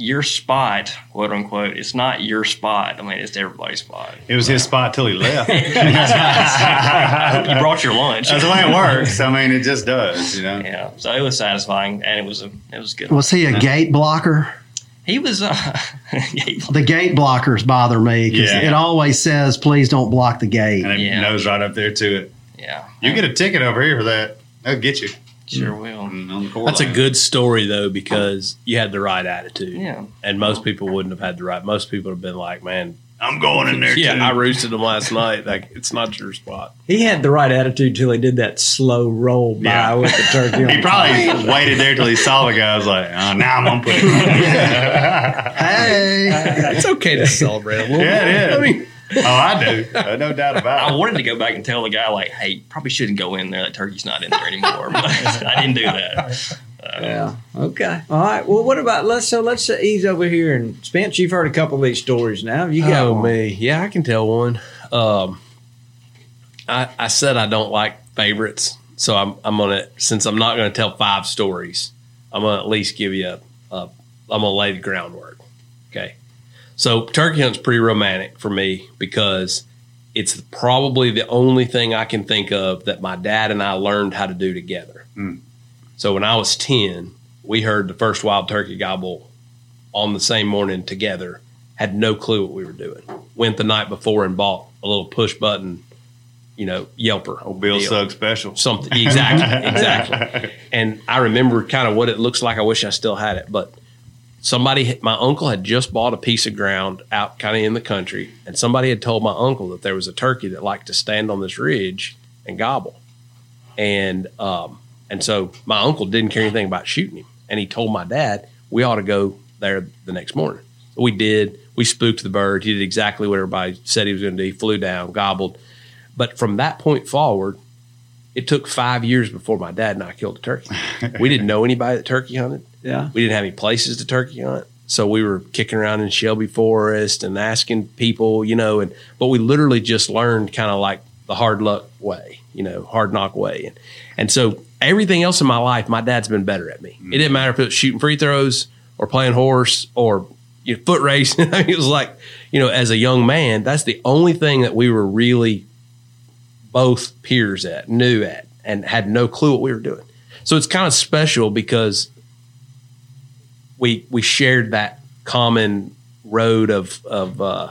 your spot, quote unquote, it's not your spot. I mean, it's everybody's spot. It was his spot till he left. *laughs* You brought your lunch. That's the way it works. I mean, it just does, you know. Yeah, so it was satisfying, and it was a it was good. Was he a gate blocker? He was. Uh, *laughs* The gate blockers bother me because Yeah. it always says, "Please don't block the gate." And it Yeah. nose right up there to it. Yeah, You get a ticket over here for that. They'll get you. Sure will. Mm, On the core That's a good story though because you had the right attitude. Yeah. And most people wouldn't have had the right. Most people would have been like, "Man, I'm going in there yeah, too. I roosted him last night. Like, it's not your spot." He had the right attitude till he did that slow roll by Yeah. with the turkey. on he the probably *laughs* waited there till he saw the guy. I was like, oh, now I'm gonna put it. *laughs* Hey, It's okay to celebrate a little. Yeah, bit. it is. I mean, oh, I do. Uh, no doubt about it. I wanted to go back and tell the guy like, "Hey, probably shouldn't go in there. That turkey's not in there anymore." But *laughs* I didn't do that. Yeah. Okay. All right. Well, what about let's so let's ease over here and Spence. You've heard a couple of these stories now. You got oh one. me, yeah, I can tell one. Um, I I said I don't like favorites, so I'm I'm gonna since I'm not gonna tell five stories, I'm gonna at least give you a, a I'm gonna lay the groundwork. Okay, so turkey hunt's pretty romantic for me because it's probably the only thing I can think of that my dad and I learned how to do together. Hmm. So when I was ten, we heard the first wild turkey gobble on the same morning together had no clue what we were doing. Went the night before and bought a little push button, you know, Yelper. Old Bill deal. Special. Something exactly, exactly. *laughs* And I remember kind of what it looks like. I wish I still had it, but somebody, my uncle had just bought a piece of ground out kind of in the country, and somebody had told my uncle that there was a turkey that liked to stand on this ridge and gobble, and um, and so my uncle didn't care anything about shooting him, and he told my dad we ought to go there the next morning. We did. We spooked the bird. He did exactly what everybody said he was going to do. He flew down, gobbled. But from that point forward, it took five years before my dad and I killed a turkey. we didn't know anybody that turkey hunted. Yeah. We didn't have any places to turkey hunt. So we were kicking around in Shelby Forest and asking people, you know, and but we literally just learned kind of like the hard luck way, you know, hard knock way. And and so everything else in my life, my dad's been better at me. It didn't matter if it was shooting free throws or playing horse or you know, foot racing. *laughs* it was like, you know, as a young man, that's the only thing that we were really both peers at, knew at, and had no clue what we were doing. So it's kind of special because we we shared that common road of of uh,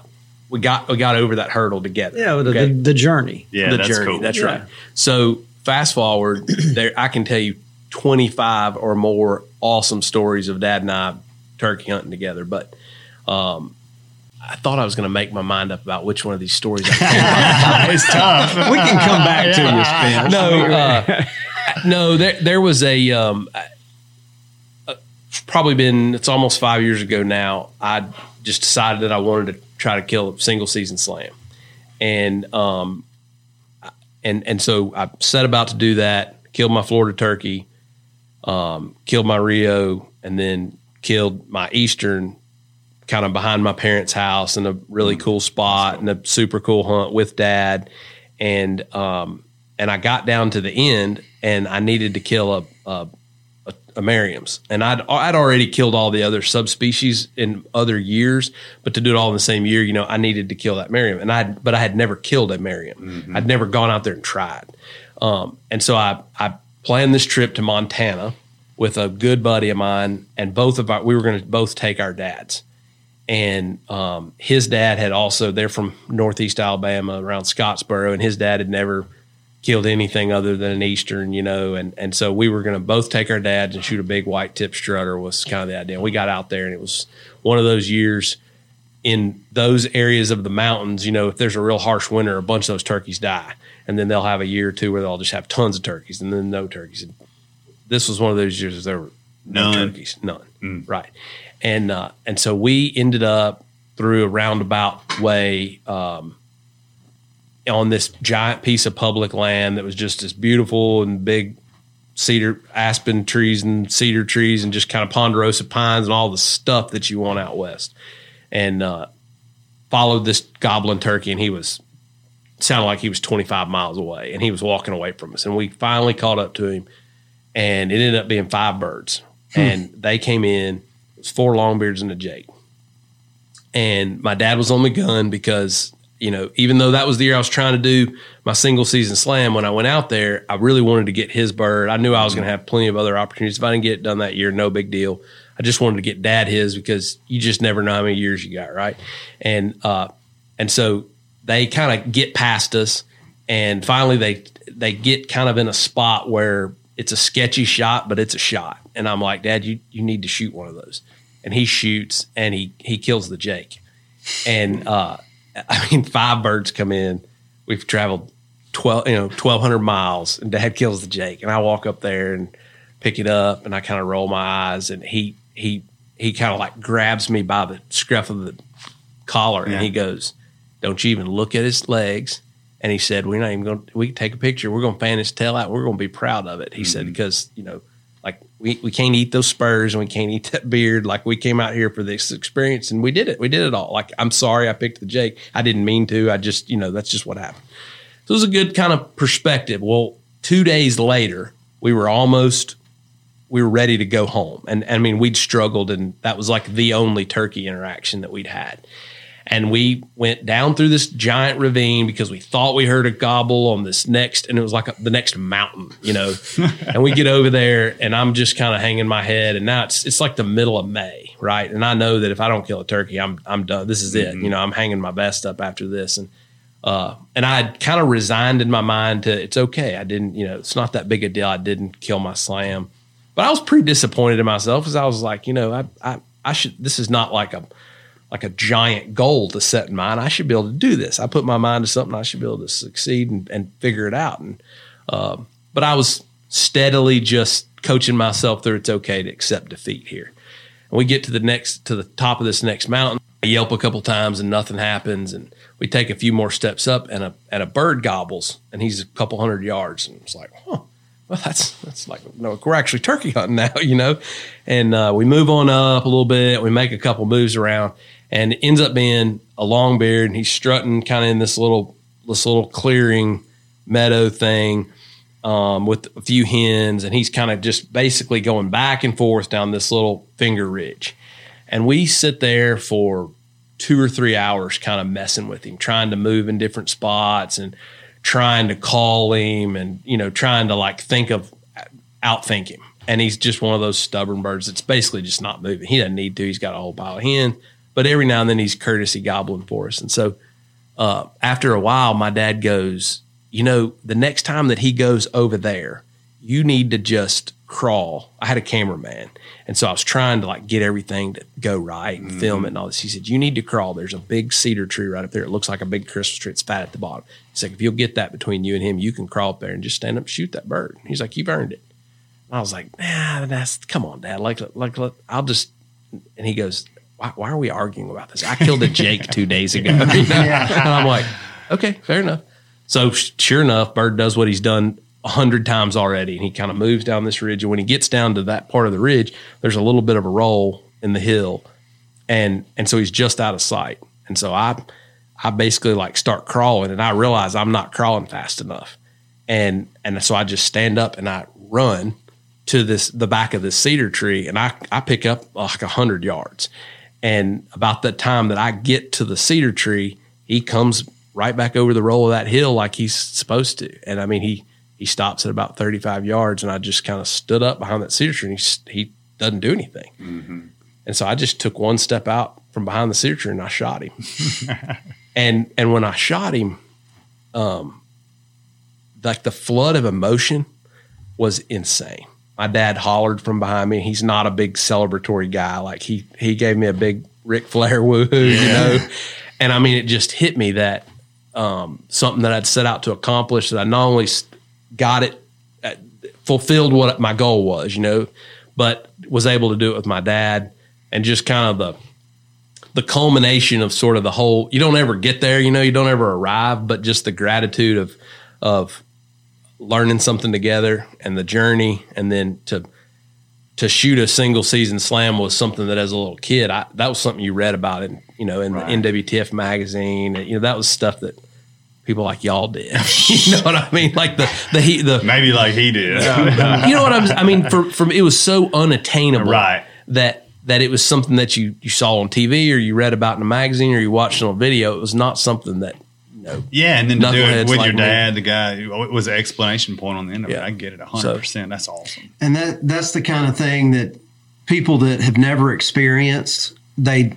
we got we got over that hurdle together. Yeah. The, Okay? the, the journey. Yeah, the that's journey. cool. That's Yeah. right. So fast forward, *clears throat* there I can tell you twenty five or more awesome stories of Dad and I turkey hunting together. But um, I thought I was going to make my mind up about which one of these stories. I *laughs* it's tough. We can come back to you, Spence. *laughs* no, uh, no. There, there was a. Um, probably been. It's almost five years ago now. I just decided that I wanted to try to kill a single season slam, and um, and and so I set about to do that. Killed my Florida turkey, um, killed my Rio, and then killed my Eastern kind of behind my parents' house in a really cool spot and a super cool hunt with dad. And um and I got down to the end and I needed to kill a a, a, a Merriam's. And I'd I'd already killed all the other subspecies in other years, but to do it all in the same year, you know, I needed to kill that Merriam. And I but I had never killed a Merriam. I'd never gone out there and tried. Um and so I I planned this trip to Montana with a good buddy of mine and both of our we were going to both take our dads and um, his dad had also they're from northeast alabama around scottsboro and his dad had never killed anything other than an eastern you know and and so we were going to both take our dads and shoot a big white tip strutter was kind of the idea. We got out there and it was one of those years in those areas of the mountains you know if there's a real harsh winter a bunch of those turkeys die. And then they'll have a year or two where they'll just have tons of turkeys and then no turkeys. And this was one of those years there were no turkeys none. Right. And uh, and so we ended up through a roundabout way um, on this giant piece of public land that was just this beautiful and big cedar aspen trees and cedar trees and just kind of ponderosa pines and all the stuff that you want out west. And uh, followed this goblin turkey and he was sounded like he was 25 miles away and he was walking away from us. And we finally caught up to him and it ended up being five birds. And they came in it was four longbeards and a jake. And my dad was on the gun because you know even though that was the year i was trying to do my single season slam when i went out there i really wanted to get his bird i knew i was going to have plenty of other opportunities if i didn't get it done that year no big deal i just wanted to get dad his because you just never know how many years you got right and uh and so they kind of get past us and finally they they get kind of in a spot where it's a sketchy shot, but it's a shot. And I'm like, Dad, you you need to shoot one of those. And he shoots and he he kills the Jake. And uh, I mean, five birds come in. We've traveled twelve, you know, twelve hundred miles, and Dad kills the Jake. And I walk up there and pick it up, and I kind of roll my eyes, and he he he kind of like grabs me by the scruff of the collar, and he goes, "Don't you even look at his legs." And he said, "We're not even going. to We can take a picture. We're going to fan his tail out. We're going to be proud of it." He said, mm-hmm. "Because you know, we, we can't eat those spurs and we can't eat that beard. Like we came out here for this experience and we did it. We did it all. Like I'm sorry I picked the Jake. I didn't mean to. I just you know that's just what happened. So it was a good kind of perspective. Well, two days later, we were almost we were ready to go home. And I mean, we'd struggled, and that was like the only turkey interaction that we'd had. And we went down through this giant ravine because we thought we heard a gobble on this next, and it was like a, the next mountain, you know. *laughs* and we get over there, and I'm just kind of hanging my head. And now it's it's like the middle of May, right? And I know that if I don't kill a turkey, I'm I'm done. This is it. You know, I'm hanging my best up after this, and uh, and I had kind of resigned in my mind to it's okay. I didn't, you know, it's not that big a deal. I didn't kill my slam, but I was pretty disappointed in myself because I was like, you know, I, I, I should. This is not like a like a giant goal to set in mind. I should be able to do this. I put my mind to something. I should be able to succeed and, and figure it out. And um, but I was steadily just coaching myself through. It's okay to accept defeat here. And we get to the next to the top of this next mountain. I yelp a couple times and nothing happens. And we take a few more steps up and a and a bird gobbles and he's a couple hundred yards. And it's like, huh, well that's that's like no, we're actually turkey hunting now, *laughs* you know. And uh, we move on up a little bit. We make a couple moves around, and it ends up being a long beard. And he's strutting kind of in this little this little clearing meadow thing um, with a few hens, and he's kind of just basically going back and forth down this little finger ridge. And we sit there for two or three hours, kind of messing with him, trying to move in different spots and trying to call him, and you know, trying to like think of outthink him. And he's just one of those stubborn birds that's basically just not moving. He doesn't need to. He's got a whole pile of hens, but every now and then he's courtesy gobbling for us. And so uh, after a while, my dad goes, you know, the next time that he goes over there, you need to just crawl. I had a cameraman. And so I was trying to like get everything to go right and film it and all this. He said, You need to crawl. There's a big cedar tree right up there. It looks like a big Christmas tree. It's fat at the bottom. He's like, If you'll get that between you and him, you can crawl up there and just stand up shoot that bird. He's like, You've earned it. I was like, Nah, that's come on, Dad. Like, like, like I'll just and he goes, why, why are we arguing about this? I killed a Jake two days ago. *laughs* You *laughs* know? And I'm like, okay, fair enough. So sure enough, Bird does what he's done a hundred times already, and he kind of moves down this ridge. And when he gets down to that part of the ridge, there's a little bit of a roll in the hill, and and so he's just out of sight. And so I I basically like start crawling, and I realize I'm not crawling fast enough, and and so I just stand up and I run to this the back of this cedar tree, and I I pick up like a hundred yards, and about the time that I get to the cedar tree, he comes right back over the roll of that hill like he's supposed to, and I mean he he stops at about 35 yards, and I just kind of stood up behind that cedar tree, and he he doesn't do anything, and so I just took one step out from behind the cedar tree and I shot him, *laughs* and and when I shot him, um, like the flood of emotion was insane. My dad hollered from behind me. He's not a big celebratory guy. Like he he gave me a big Ric Flair woohoo, you know. And I mean, it just hit me that um, something that I'd set out to accomplish that I not only got it, uh, fulfilled what my goal was, you know, but was able to do it with my dad and just kind of the the culmination of sort of the whole. You don't ever get there, you know, you don't ever arrive, but just the gratitude of of learning something together and the journey and then to to shoot a single season slam was something that as a little kid I, that was something you read about in you know in Right. the NWTF magazine you know that was stuff that people like y'all did *laughs* you know what I mean like the the he, the Maybe like he did. *laughs* you know what I'm I mean for for it was so unattainable Right. that that it was something that you you saw on TV or you read about in a magazine or you watched on a video it was not something that you know Yeah, and then to do it with like your me. dad, the guy it was an explanation point on the end of it. I get it hundred percent. That's awesome. and that that's the kind of thing that people that have never experienced they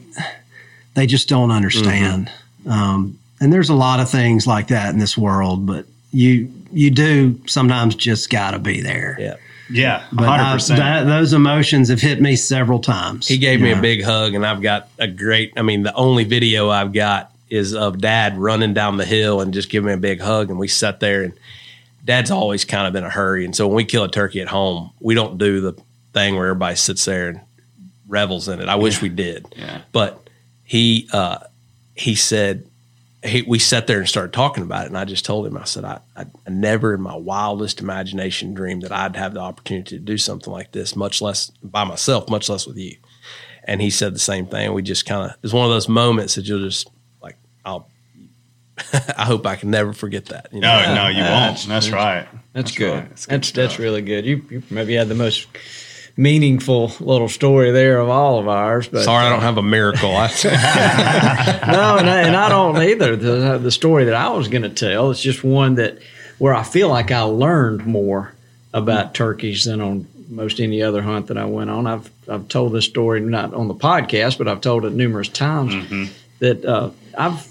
they just don't understand um, and there's a lot of things like that in this world but you you do sometimes just got to be there. Yeah. Yeah, But hundred I- percent. that, those emotions have hit me several times. He gave me know. a big hug, and I've got a great. I mean, the only video I've got is of Dad running down the hill and just giving me a big hug. And we sat there, and Dad's always kind of in a hurry, and so when we kill a turkey at home, we don't do the thing where everybody sits there and revels in it. I wish we did, Yeah. but he uh, he said he, we sat there and started talking about it, and I just told him, I said, I, I, I never in my wildest imagination dreamed that I'd have the opportunity to do something like this, much less by myself, much less with you. And he said the same thing. We just kind of it's one of those moments that you'll just I'll. *laughs* I hope I can never forget that. You know? no, no, you won't. That's right. That's, That's good. right. That's That's good that's, stuff. really good. You, you maybe had the most meaningful little story there of all of ours. But Sorry, I don't uh, have a miracle. *laughs* *laughs* No, and I, and I don't either. The, uh, the story that I was going to tell is just one that where I feel like I learned more about turkeys than on most any other hunt that I went on. I've I've told this story not on the podcast, but I've told it numerous times mm-hmm. that uh, I've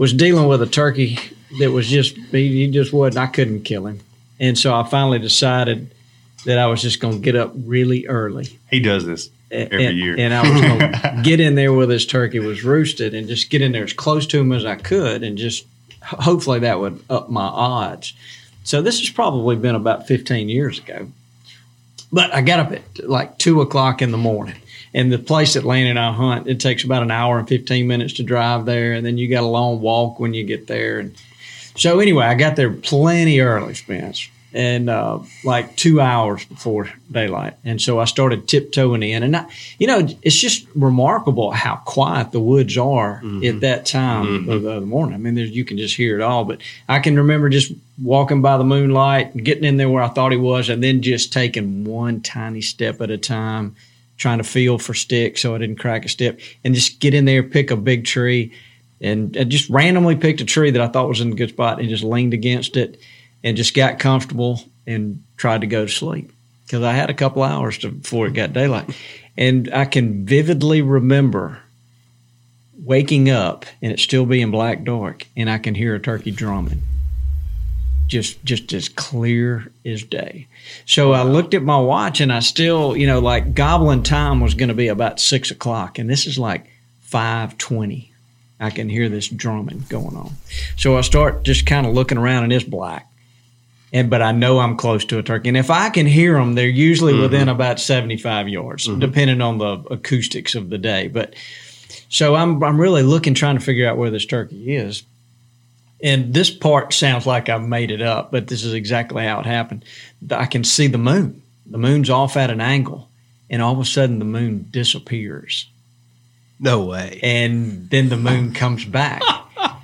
was dealing with a turkey that was just he, he just wasn't. I couldn't kill him, and so I finally decided that I was just going to get up really early He does this every and, year. And I was going *laughs* to get in there where this turkey was roosted and just get in there as close to him as I could, and just hopefully that would up my odds. So this has probably been about 15 years ago. But I got up at like two o'clock in the morning. And the place that Lanny and I hunt, it takes about an hour and 15 minutes to drive there. And then you got a long walk when you get there. And so, anyway, I got there plenty early, Spence, and uh, like two hours before daylight. And so I started tiptoeing in. And, I, you know, it's just remarkable how quiet the woods are at that time of the morning. I mean, there's, you can just hear it all. But I can remember just walking by the moonlight getting in there where I thought he was, and then just taking one tiny step at a time, trying to feel for sticks so I didn't crack a step, and just get in there, pick a big tree, and I just randomly picked a tree that I thought was in a good spot and just leaned against it and just got comfortable and tried to go to sleep because I had a couple hours to, before it got daylight. And I can vividly remember waking up and it still being black dark and I can hear a turkey drumming just just as clear as day. So I looked at my watch and I still, you know, like goblin time was going to be about six o'clock, and this is like five twenty. I can hear this drumming going on. So I start just kind of looking around, and it's black. And but I know I'm close to a turkey, and if I can hear them, they're usually mm-hmm. within about 75 yards, mm-hmm. depending on the acoustics of the day. But so I'm I'm really looking, trying to figure out where this turkey is. And this part sounds like I've made it up, but this is exactly how it happened. I can see the moon. The moon's off at an angle, and all of a sudden the moon disappears. no way. And then the moon *laughs* comes back.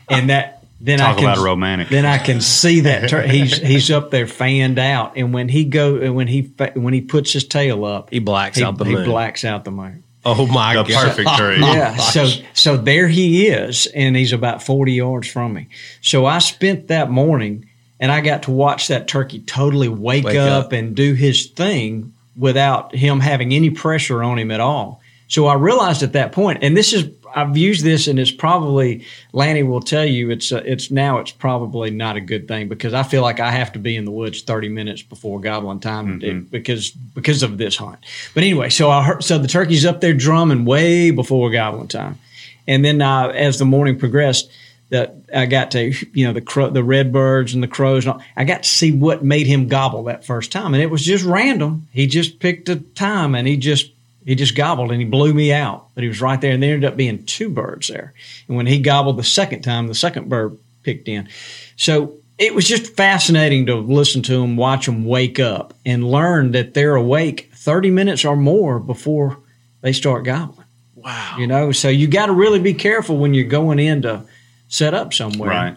And that then I can about romantic. then I can see that tur- he's he's up there fanned out, and when he go and when he fa- when he puts his tail up, He blacks he, out the moon. he moon. blacks out the moon. Oh my the god! perfect tree. Yeah, so so there he is, and he's about forty yards from me. So I spent that morning, and I got to watch that turkey totally wake, Wake up, up. and do his thing without him having any pressure on him at all. So I realized at that point, and this is I've used this, and it's probably Lanny will tell you it's uh, it's now it's probably not a good thing because I feel like I have to be in the woods thirty minutes before goblin time it- because because of this hunt. But anyway, so I heard so the turkey's up there drumming way before goblin time, and then uh, as the morning progressed. That I got to, you know, the crow, the red birds and the crows. And all, I got to see what made him gobble that first time, and it was just random. He just picked a time, and he just he just gobbled and he blew me out. But he was right there, and there ended up being two birds there. And when he gobbled the second time, the second bird picked in. So it was just fascinating to listen to them, watch them wake up, and learn that they're awake 30 minutes or more before they start gobbling. Wow. You know, so you got to really be careful when you're going in to set up somewhere. Right.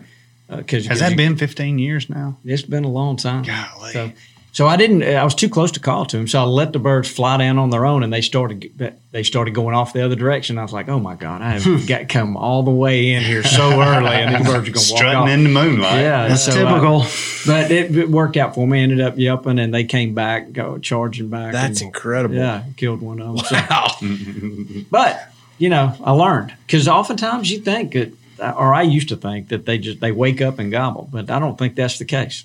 Uh, because Has that been 15 years now? it's been a long time. Golly. So, so I didn't. I was too close to call to him, so I let the birds fly down on their own, and they started. They started going off the other direction. I was like, "Oh my god, I have got come all the way in here so early, and these birds are going to walk Strutting off." in the moonlight. Yeah, That's so, uh, typical. but it, it worked out for me. I ended up yelping, and they came back, go charging back. That's and, incredible. Yeah, killed one of them. So- Wow. *laughs* but you know, I learned because oftentimes you think that or I used to think that they just they wake up and gobble, but I don't think that's the case.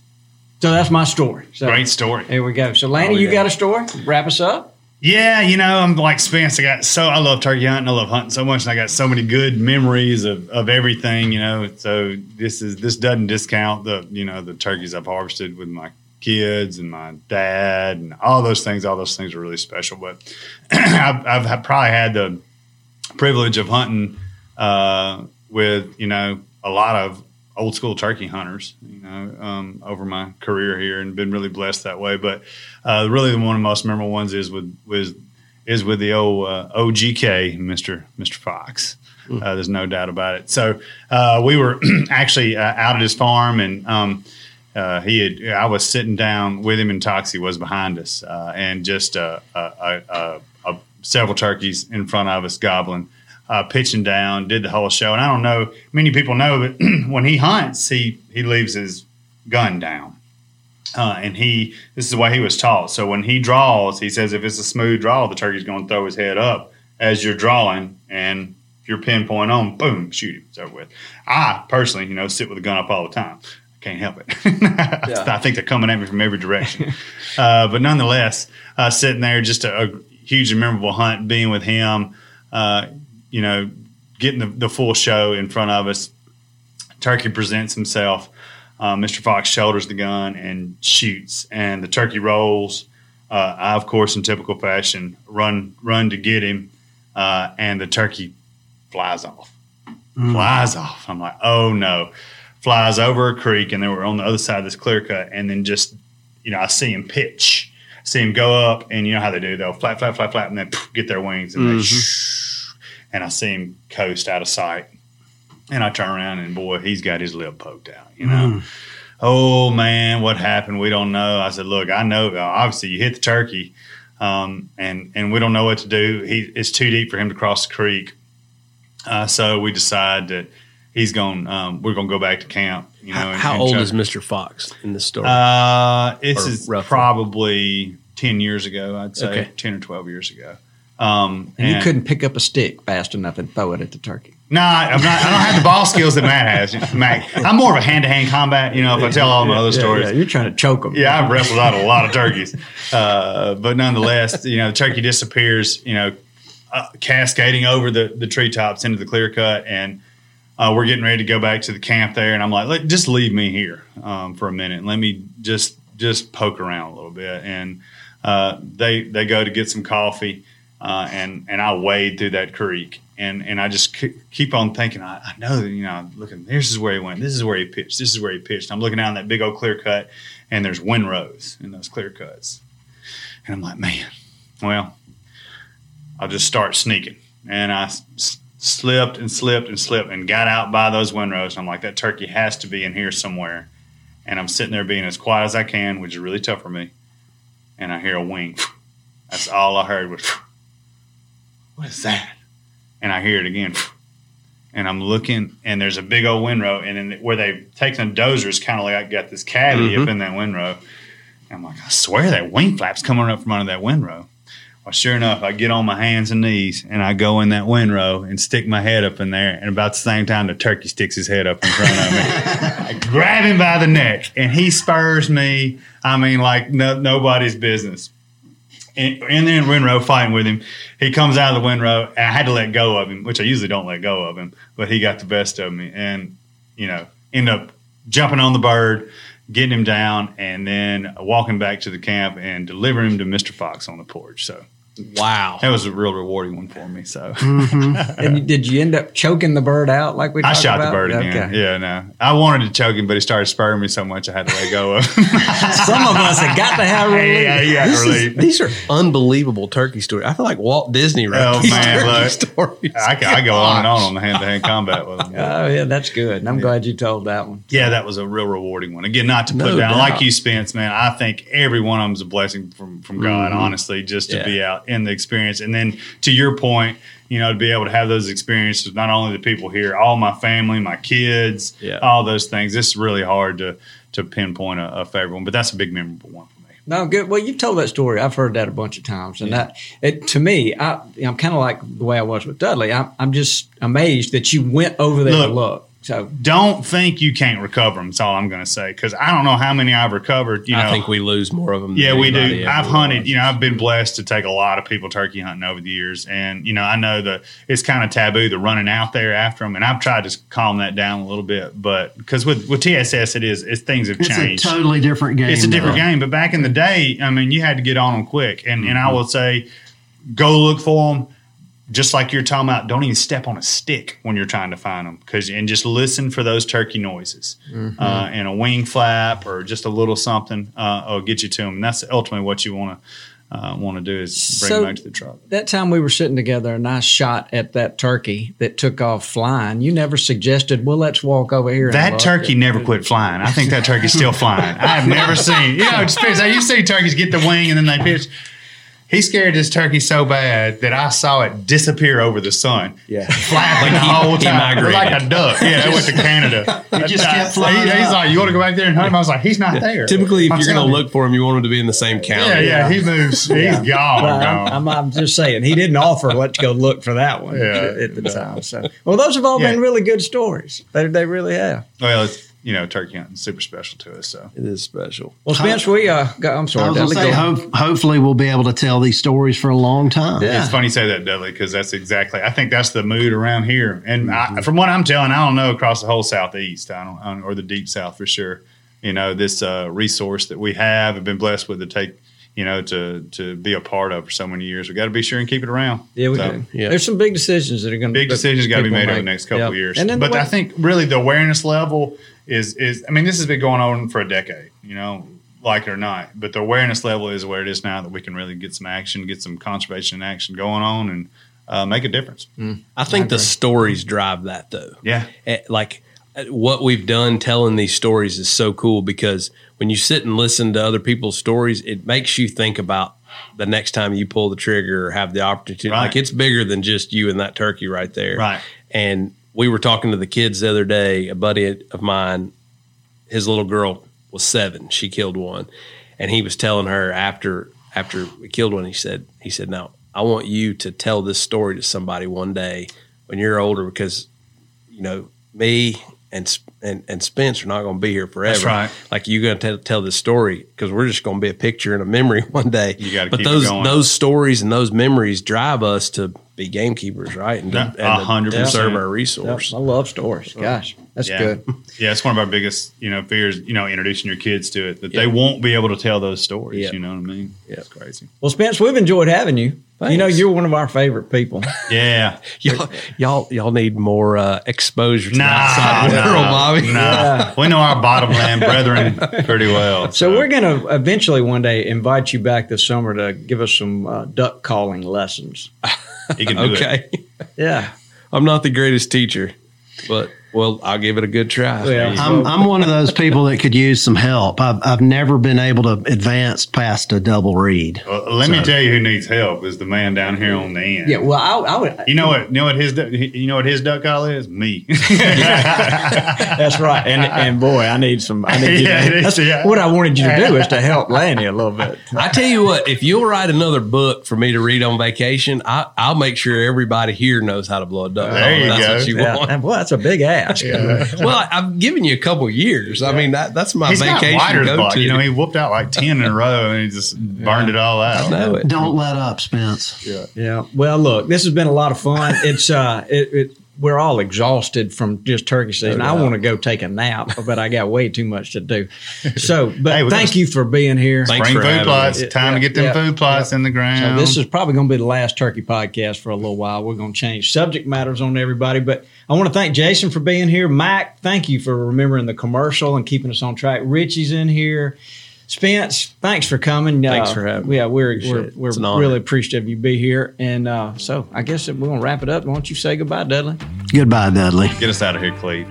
So that's my story. So Great story. Here we go. So Lanny, Oh, you yeah. got a story? Wrap us up. Yeah, you know, I'm like Spence. I got so I love turkey hunting. I love hunting so much, and I got so many good memories of, of everything. You know, so this is this doesn't discount the you know the turkeys I've harvested with my kids and my dad and all those things. All those things are really special. But *clears throat* I've, I've probably had the privilege of hunting uh, with you know a lot of old school turkey hunters, you know, um, over my career here, and been really blessed that way. But uh, really, the one of the most memorable ones is with with is with the old uh, OGK, Mister Mister Fox. Uh, there's no doubt about it. So uh, we were *clears throat* actually uh, out at his farm, and um, uh, he had. I was sitting down with him, and Toxey was behind us, uh, and just uh, uh, uh, uh, uh, several turkeys in front of us gobbling, uh, pitching down, did the whole show. And I don't know, many people know, but *clears throat* when he hunts, he he leaves his gun down. Uh, and he, this is the way he was taught. So when he draws, he says if it's a smooth draw, the turkey's going to throw his head up as you're drawing, and if you're pinpoint on, boom, shoot him. It's over with. I personally, you know, sit with a gun up all the time. I can't help it. *laughs* I think they're coming at me from every direction. *laughs* uh, but nonetheless, uh, sitting there, just a, a huge and memorable hunt, being with him, uh, you know, getting the, the full show in front of us. Turkey presents himself. Uh, Mr. Fox shoulders the gun and shoots, and the turkey rolls. Uh, I, of course, in typical fashion, run run to get him, uh, and the turkey flies off. Flies off. I'm like, oh no! Flies over a creek, and then we're on the other side of this clear cut, and then just, you know, I see him pitch, see him go up, and you know how they do. They'll flap, flap, flap, flap, and then poof, get their wings, and they shh, and I see him coast out of sight. And I turn around and boy, he's got his lip poked out, you know. Oh man, what happened? We don't know. I said, look, I know. uh, Obviously, you hit the turkey, um, and and we don't know what to do. He it's too deep for him to cross the creek. Uh, so we decide that he's going. Um, we're going to go back to camp. You know. How, and- how and old is Mr. Fox in this story? Uh, it's Or is roughly? probably ten years ago. I'd say Okay. ten or twelve years ago. Um, And, you couldn't pick up a stick fast enough and throw it at the turkey. No, I'm not. I don't have the ball skills that Matt has. Mac, I'm more of a hand-to-hand combat. You know, if I tell all my other Yeah, stories, yeah, you're trying to choke them. yeah, I've wrestled out a lot of turkeys, uh, but nonetheless, you know, the turkey disappears. You know, uh, cascading over the the treetops into the clear cut, and uh, we're getting ready to go back to the camp there. And I'm like, Let, just leave me here um, for a minute. and Let me just just poke around a little bit. And uh, they they go to get some coffee, uh, and and I wade through that creek. And, and I just k- keep on thinking. I, I know that you know. Looking, this is where he went. This is where he pitched. This is where he pitched. I'm looking down that big old clear cut, and there's windrows in those clear cuts. And I'm like, man, well, I'll just start sneaking. And I s- slipped and slipped and slipped and got out by those windrows. And I'm like, that turkey has to be in here somewhere. And I'm sitting there being as quiet as I can, which is really tough for me. And I hear a wing. That's all I heard was, what is that? And I hear it again. And I'm looking, and there's a big old windrow. And then where they've taken a dozer is kind of like I got this cavity up mm-hmm. in that windrow. I'm like, I swear that wing flap's coming up from under that windrow. Well, sure enough, I get on my hands and knees and I go in that windrow and stick my head up in there. And about the same time, the turkey sticks his head up in front of me. *laughs* I grab him by the neck and he spurs me. I mean, like no, nobody's business. In, in the windrow fighting with him, he comes out of the windrow and I had to let go of him, which I usually don't let go of him, but he got the best of me and, you know, end up jumping on the bird, getting him down, and then walking back to the camp and delivering him to Mr. Fox on the porch. So wow. that was a real rewarding one for me. So *laughs* And did you end up choking the bird out like we? Did? I shot about? the bird again. Okay. Yeah, no. I wanted to choke him, but he started spurring me so much I had to let go of him. *laughs* Some of us have got to have relief. yeah, he got relief. These are unbelievable turkey stories. I feel like Walt Disney wrote Oh, these man, turkey look. stories. I, I go on and on on the hand-to-hand *laughs* combat with him. Oh yeah, that's good. And I'm glad you told that one. Yeah, that was a real rewarding one. Again, not to put No down doubt. like you, Spence, man. I think every one of them is a blessing from from God. Mhm. Honestly, just to Yeah. be out in the experience, and then to your point, you know, to be able to have those experiences, not only the people here, all my family, my kids, Yeah. all those things. It's really hard to to pinpoint a, a favorite one, but that's a big memorable one for me. No, good. Well, you've told that story. I've heard that a bunch of times, and that it to me, I, I'm kind of like the way I was with Dudley. I'm, I'm just amazed that you went over there to Look, look. So Don't think you can't recover them. That's all I'm going to say. Because I don't know how many I've recovered. You know, I think we lose more of them. Yeah, we do. I've will. hunted. You know, I've been blessed to take a lot of people turkey hunting over the years, and you know, I know that it's kind of taboo the running out there after them, and I've tried to calm that down a little bit, but because with with TSS, it is it's things have It's changed. It's a totally different game. It's a different though. game, but back in the day, I mean, you had to get on them quick, and and I Mm-hmm. will say, go look for them. Just like you're talking about, don't even step on a stick when you're trying to find them, because and just listen for those turkey noises, Mm-hmm. uh, and a wing flap or just a little something uh, will get you to them. And that's ultimately what you want to uh, want to do is bring So- them back to the truck. that time we were sitting together, and I shot at that turkey that took off flying. You never suggested, well, let's walk over here. That turkey never quit flying. I think that turkey's still flying. I have never *laughs* seen, you know, it's depends. You see turkeys get the wing and then they pitch. He scared this turkey so bad that I saw it disappear over the sun. Yeah. *laughs* Flapping the he- whole he time. migrated. Like a duck. Yeah, it went to *laughs* Canada. It just kept He- flying He's like, you want to go back there and hunt him? I was like, he's not there. Typically, if I'm you're going to look for him, you want him to be in the same county. Yeah, yeah, he moves. He's gone. Gone. I'm, I'm, I'm just saying he didn't offer let's go look for that one Yeah. at the time. So, well, those have all Yeah. been really good stories. They, they really have. well, it's, you know, turkey hunting is super special to us. So It is special. Well, Spence, we uh, go, I'm I sorry, was going to Dudley, say, go- hope, hopefully, we'll be able to tell these stories for a long time. Yeah. It's funny you say that, Dudley, because that's exactly. I think that's the mood around here, and I, from what I'm telling, I don't know across the whole southeast, I don't, I don't or the deep south for sure. You know, this uh, resource that we have and been blessed with to take, you know, to to be a part of for so many years. We got to be sure and keep it around. yeah, we So, do. yeah. There's some big decisions that are going to Big decisions got to be made over the next couple of years. And then but the way- I think really the awareness level is is. I mean, this has been going on for a decade. You know. Like it or not, but the awareness level is where it is now that we can really get some action, get some conservation action going on, and uh, make a difference. I think the stories drive that, though. Yeah. Eh, like eh, what we've done telling these stories is so cool because when you sit and listen to other people's stories, it makes you think about the next time you pull the trigger or have the opportunity. Right. Like it's bigger than just you and that turkey right there. Right. And we were talking to the kids the other day. A buddy of mine, his little girl was seven. She killed one, and he was telling her after after we killed one. He said he said, "Now I want you to tell this story to somebody one day when you're older because you know me and and and Spence are not going to be here forever. That's right. Like you're going to tell, this story because we're just going to be a picture and a memory *laughs* one day. You gotta but keep it those those stories and those memories drive us to be gamekeepers, right? And to, Yeah, and to a hundred preserve percent. our Yep, resource. I love stories. Gosh, that's yeah. good. *laughs* Yeah, it's one of our biggest, you know, fears. You know, introducing your kids to it that they won't be able to tell those stories. Yeah. You know what I mean? Yeah. it's crazy. Well, Spence, we've enjoyed having you. You know, you're one of our favorite people. *laughs* Yeah, *laughs* Y'all, y'all, y'all need more uh, exposure to the nah, outside nah, world, Bobby. nah. We know our bottomland brethren pretty well. So we're going to eventually one day invite you back this summer to give us some uh, duck calling lessons. You can do it. Okay, *laughs* Yeah. I'm not the greatest teacher, but well, I'll give it a good try. Yeah. I'm, I'm one of those people that could use some help. I've, I've never been able to advance past a double reed. Well, uh, let me tell you who needs help is the man down here on the end. Yeah. Well, I, I would. You know what? You know what his you know what his duck call is? Me. *laughs* That's right. And and boy, I need some. I need you. *laughs* Yeah, to, it is, that's yeah. what I wanted you to do is to *laughs* help Lanny a little bit. I tell you what, if you'll write another book for me to read on vacation, I, I'll make sure everybody here knows how to blow a duck. There call, you that's go. What you Yeah. want. And boy, that's a big ask. well, I, I've given you a couple years. I mean, that that's my He's vacation wider's go to. You know, he whooped out like ten in a row and he just burned it all out. I know it. Don't let up, Spence. Yeah. Well, look, this has been a lot of fun. It's uh, it, it we're all exhausted from just turkey season. I want to go take a nap, but I got way too much to do. *laughs* So, but Hey, thank you for being here. Thanks Spring for food plots. me. Time to get them yeah, food plots in the ground. So this is probably going to be the last turkey podcast for a little while. We're going to change subject matters on everybody, but I want to thank Jason for being here. Mac, thank you for remembering the commercial and keeping us on track. Richie's in here. Spence, thanks for coming. Thanks Uh, for having me. Yeah, we're Appreciate we're, we're It's an honor. really appreciative of you be here. And uh, so I guess we're going to wrap it up. Why don't you say goodbye, Dudley? Goodbye, Dudley. Get us out of here, Cleve.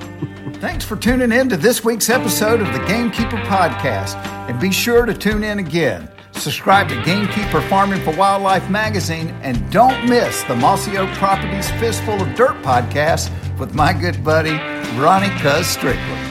Thanks for tuning in to this week's episode of the Gamekeeper Podcast. And be sure to tune in again. Subscribe to Gamekeeper Farming for Wildlife magazine and don't miss the Mossy Oak Properties Fistful of Dirt podcast with my good buddy, Ronnie Cuz Strickland.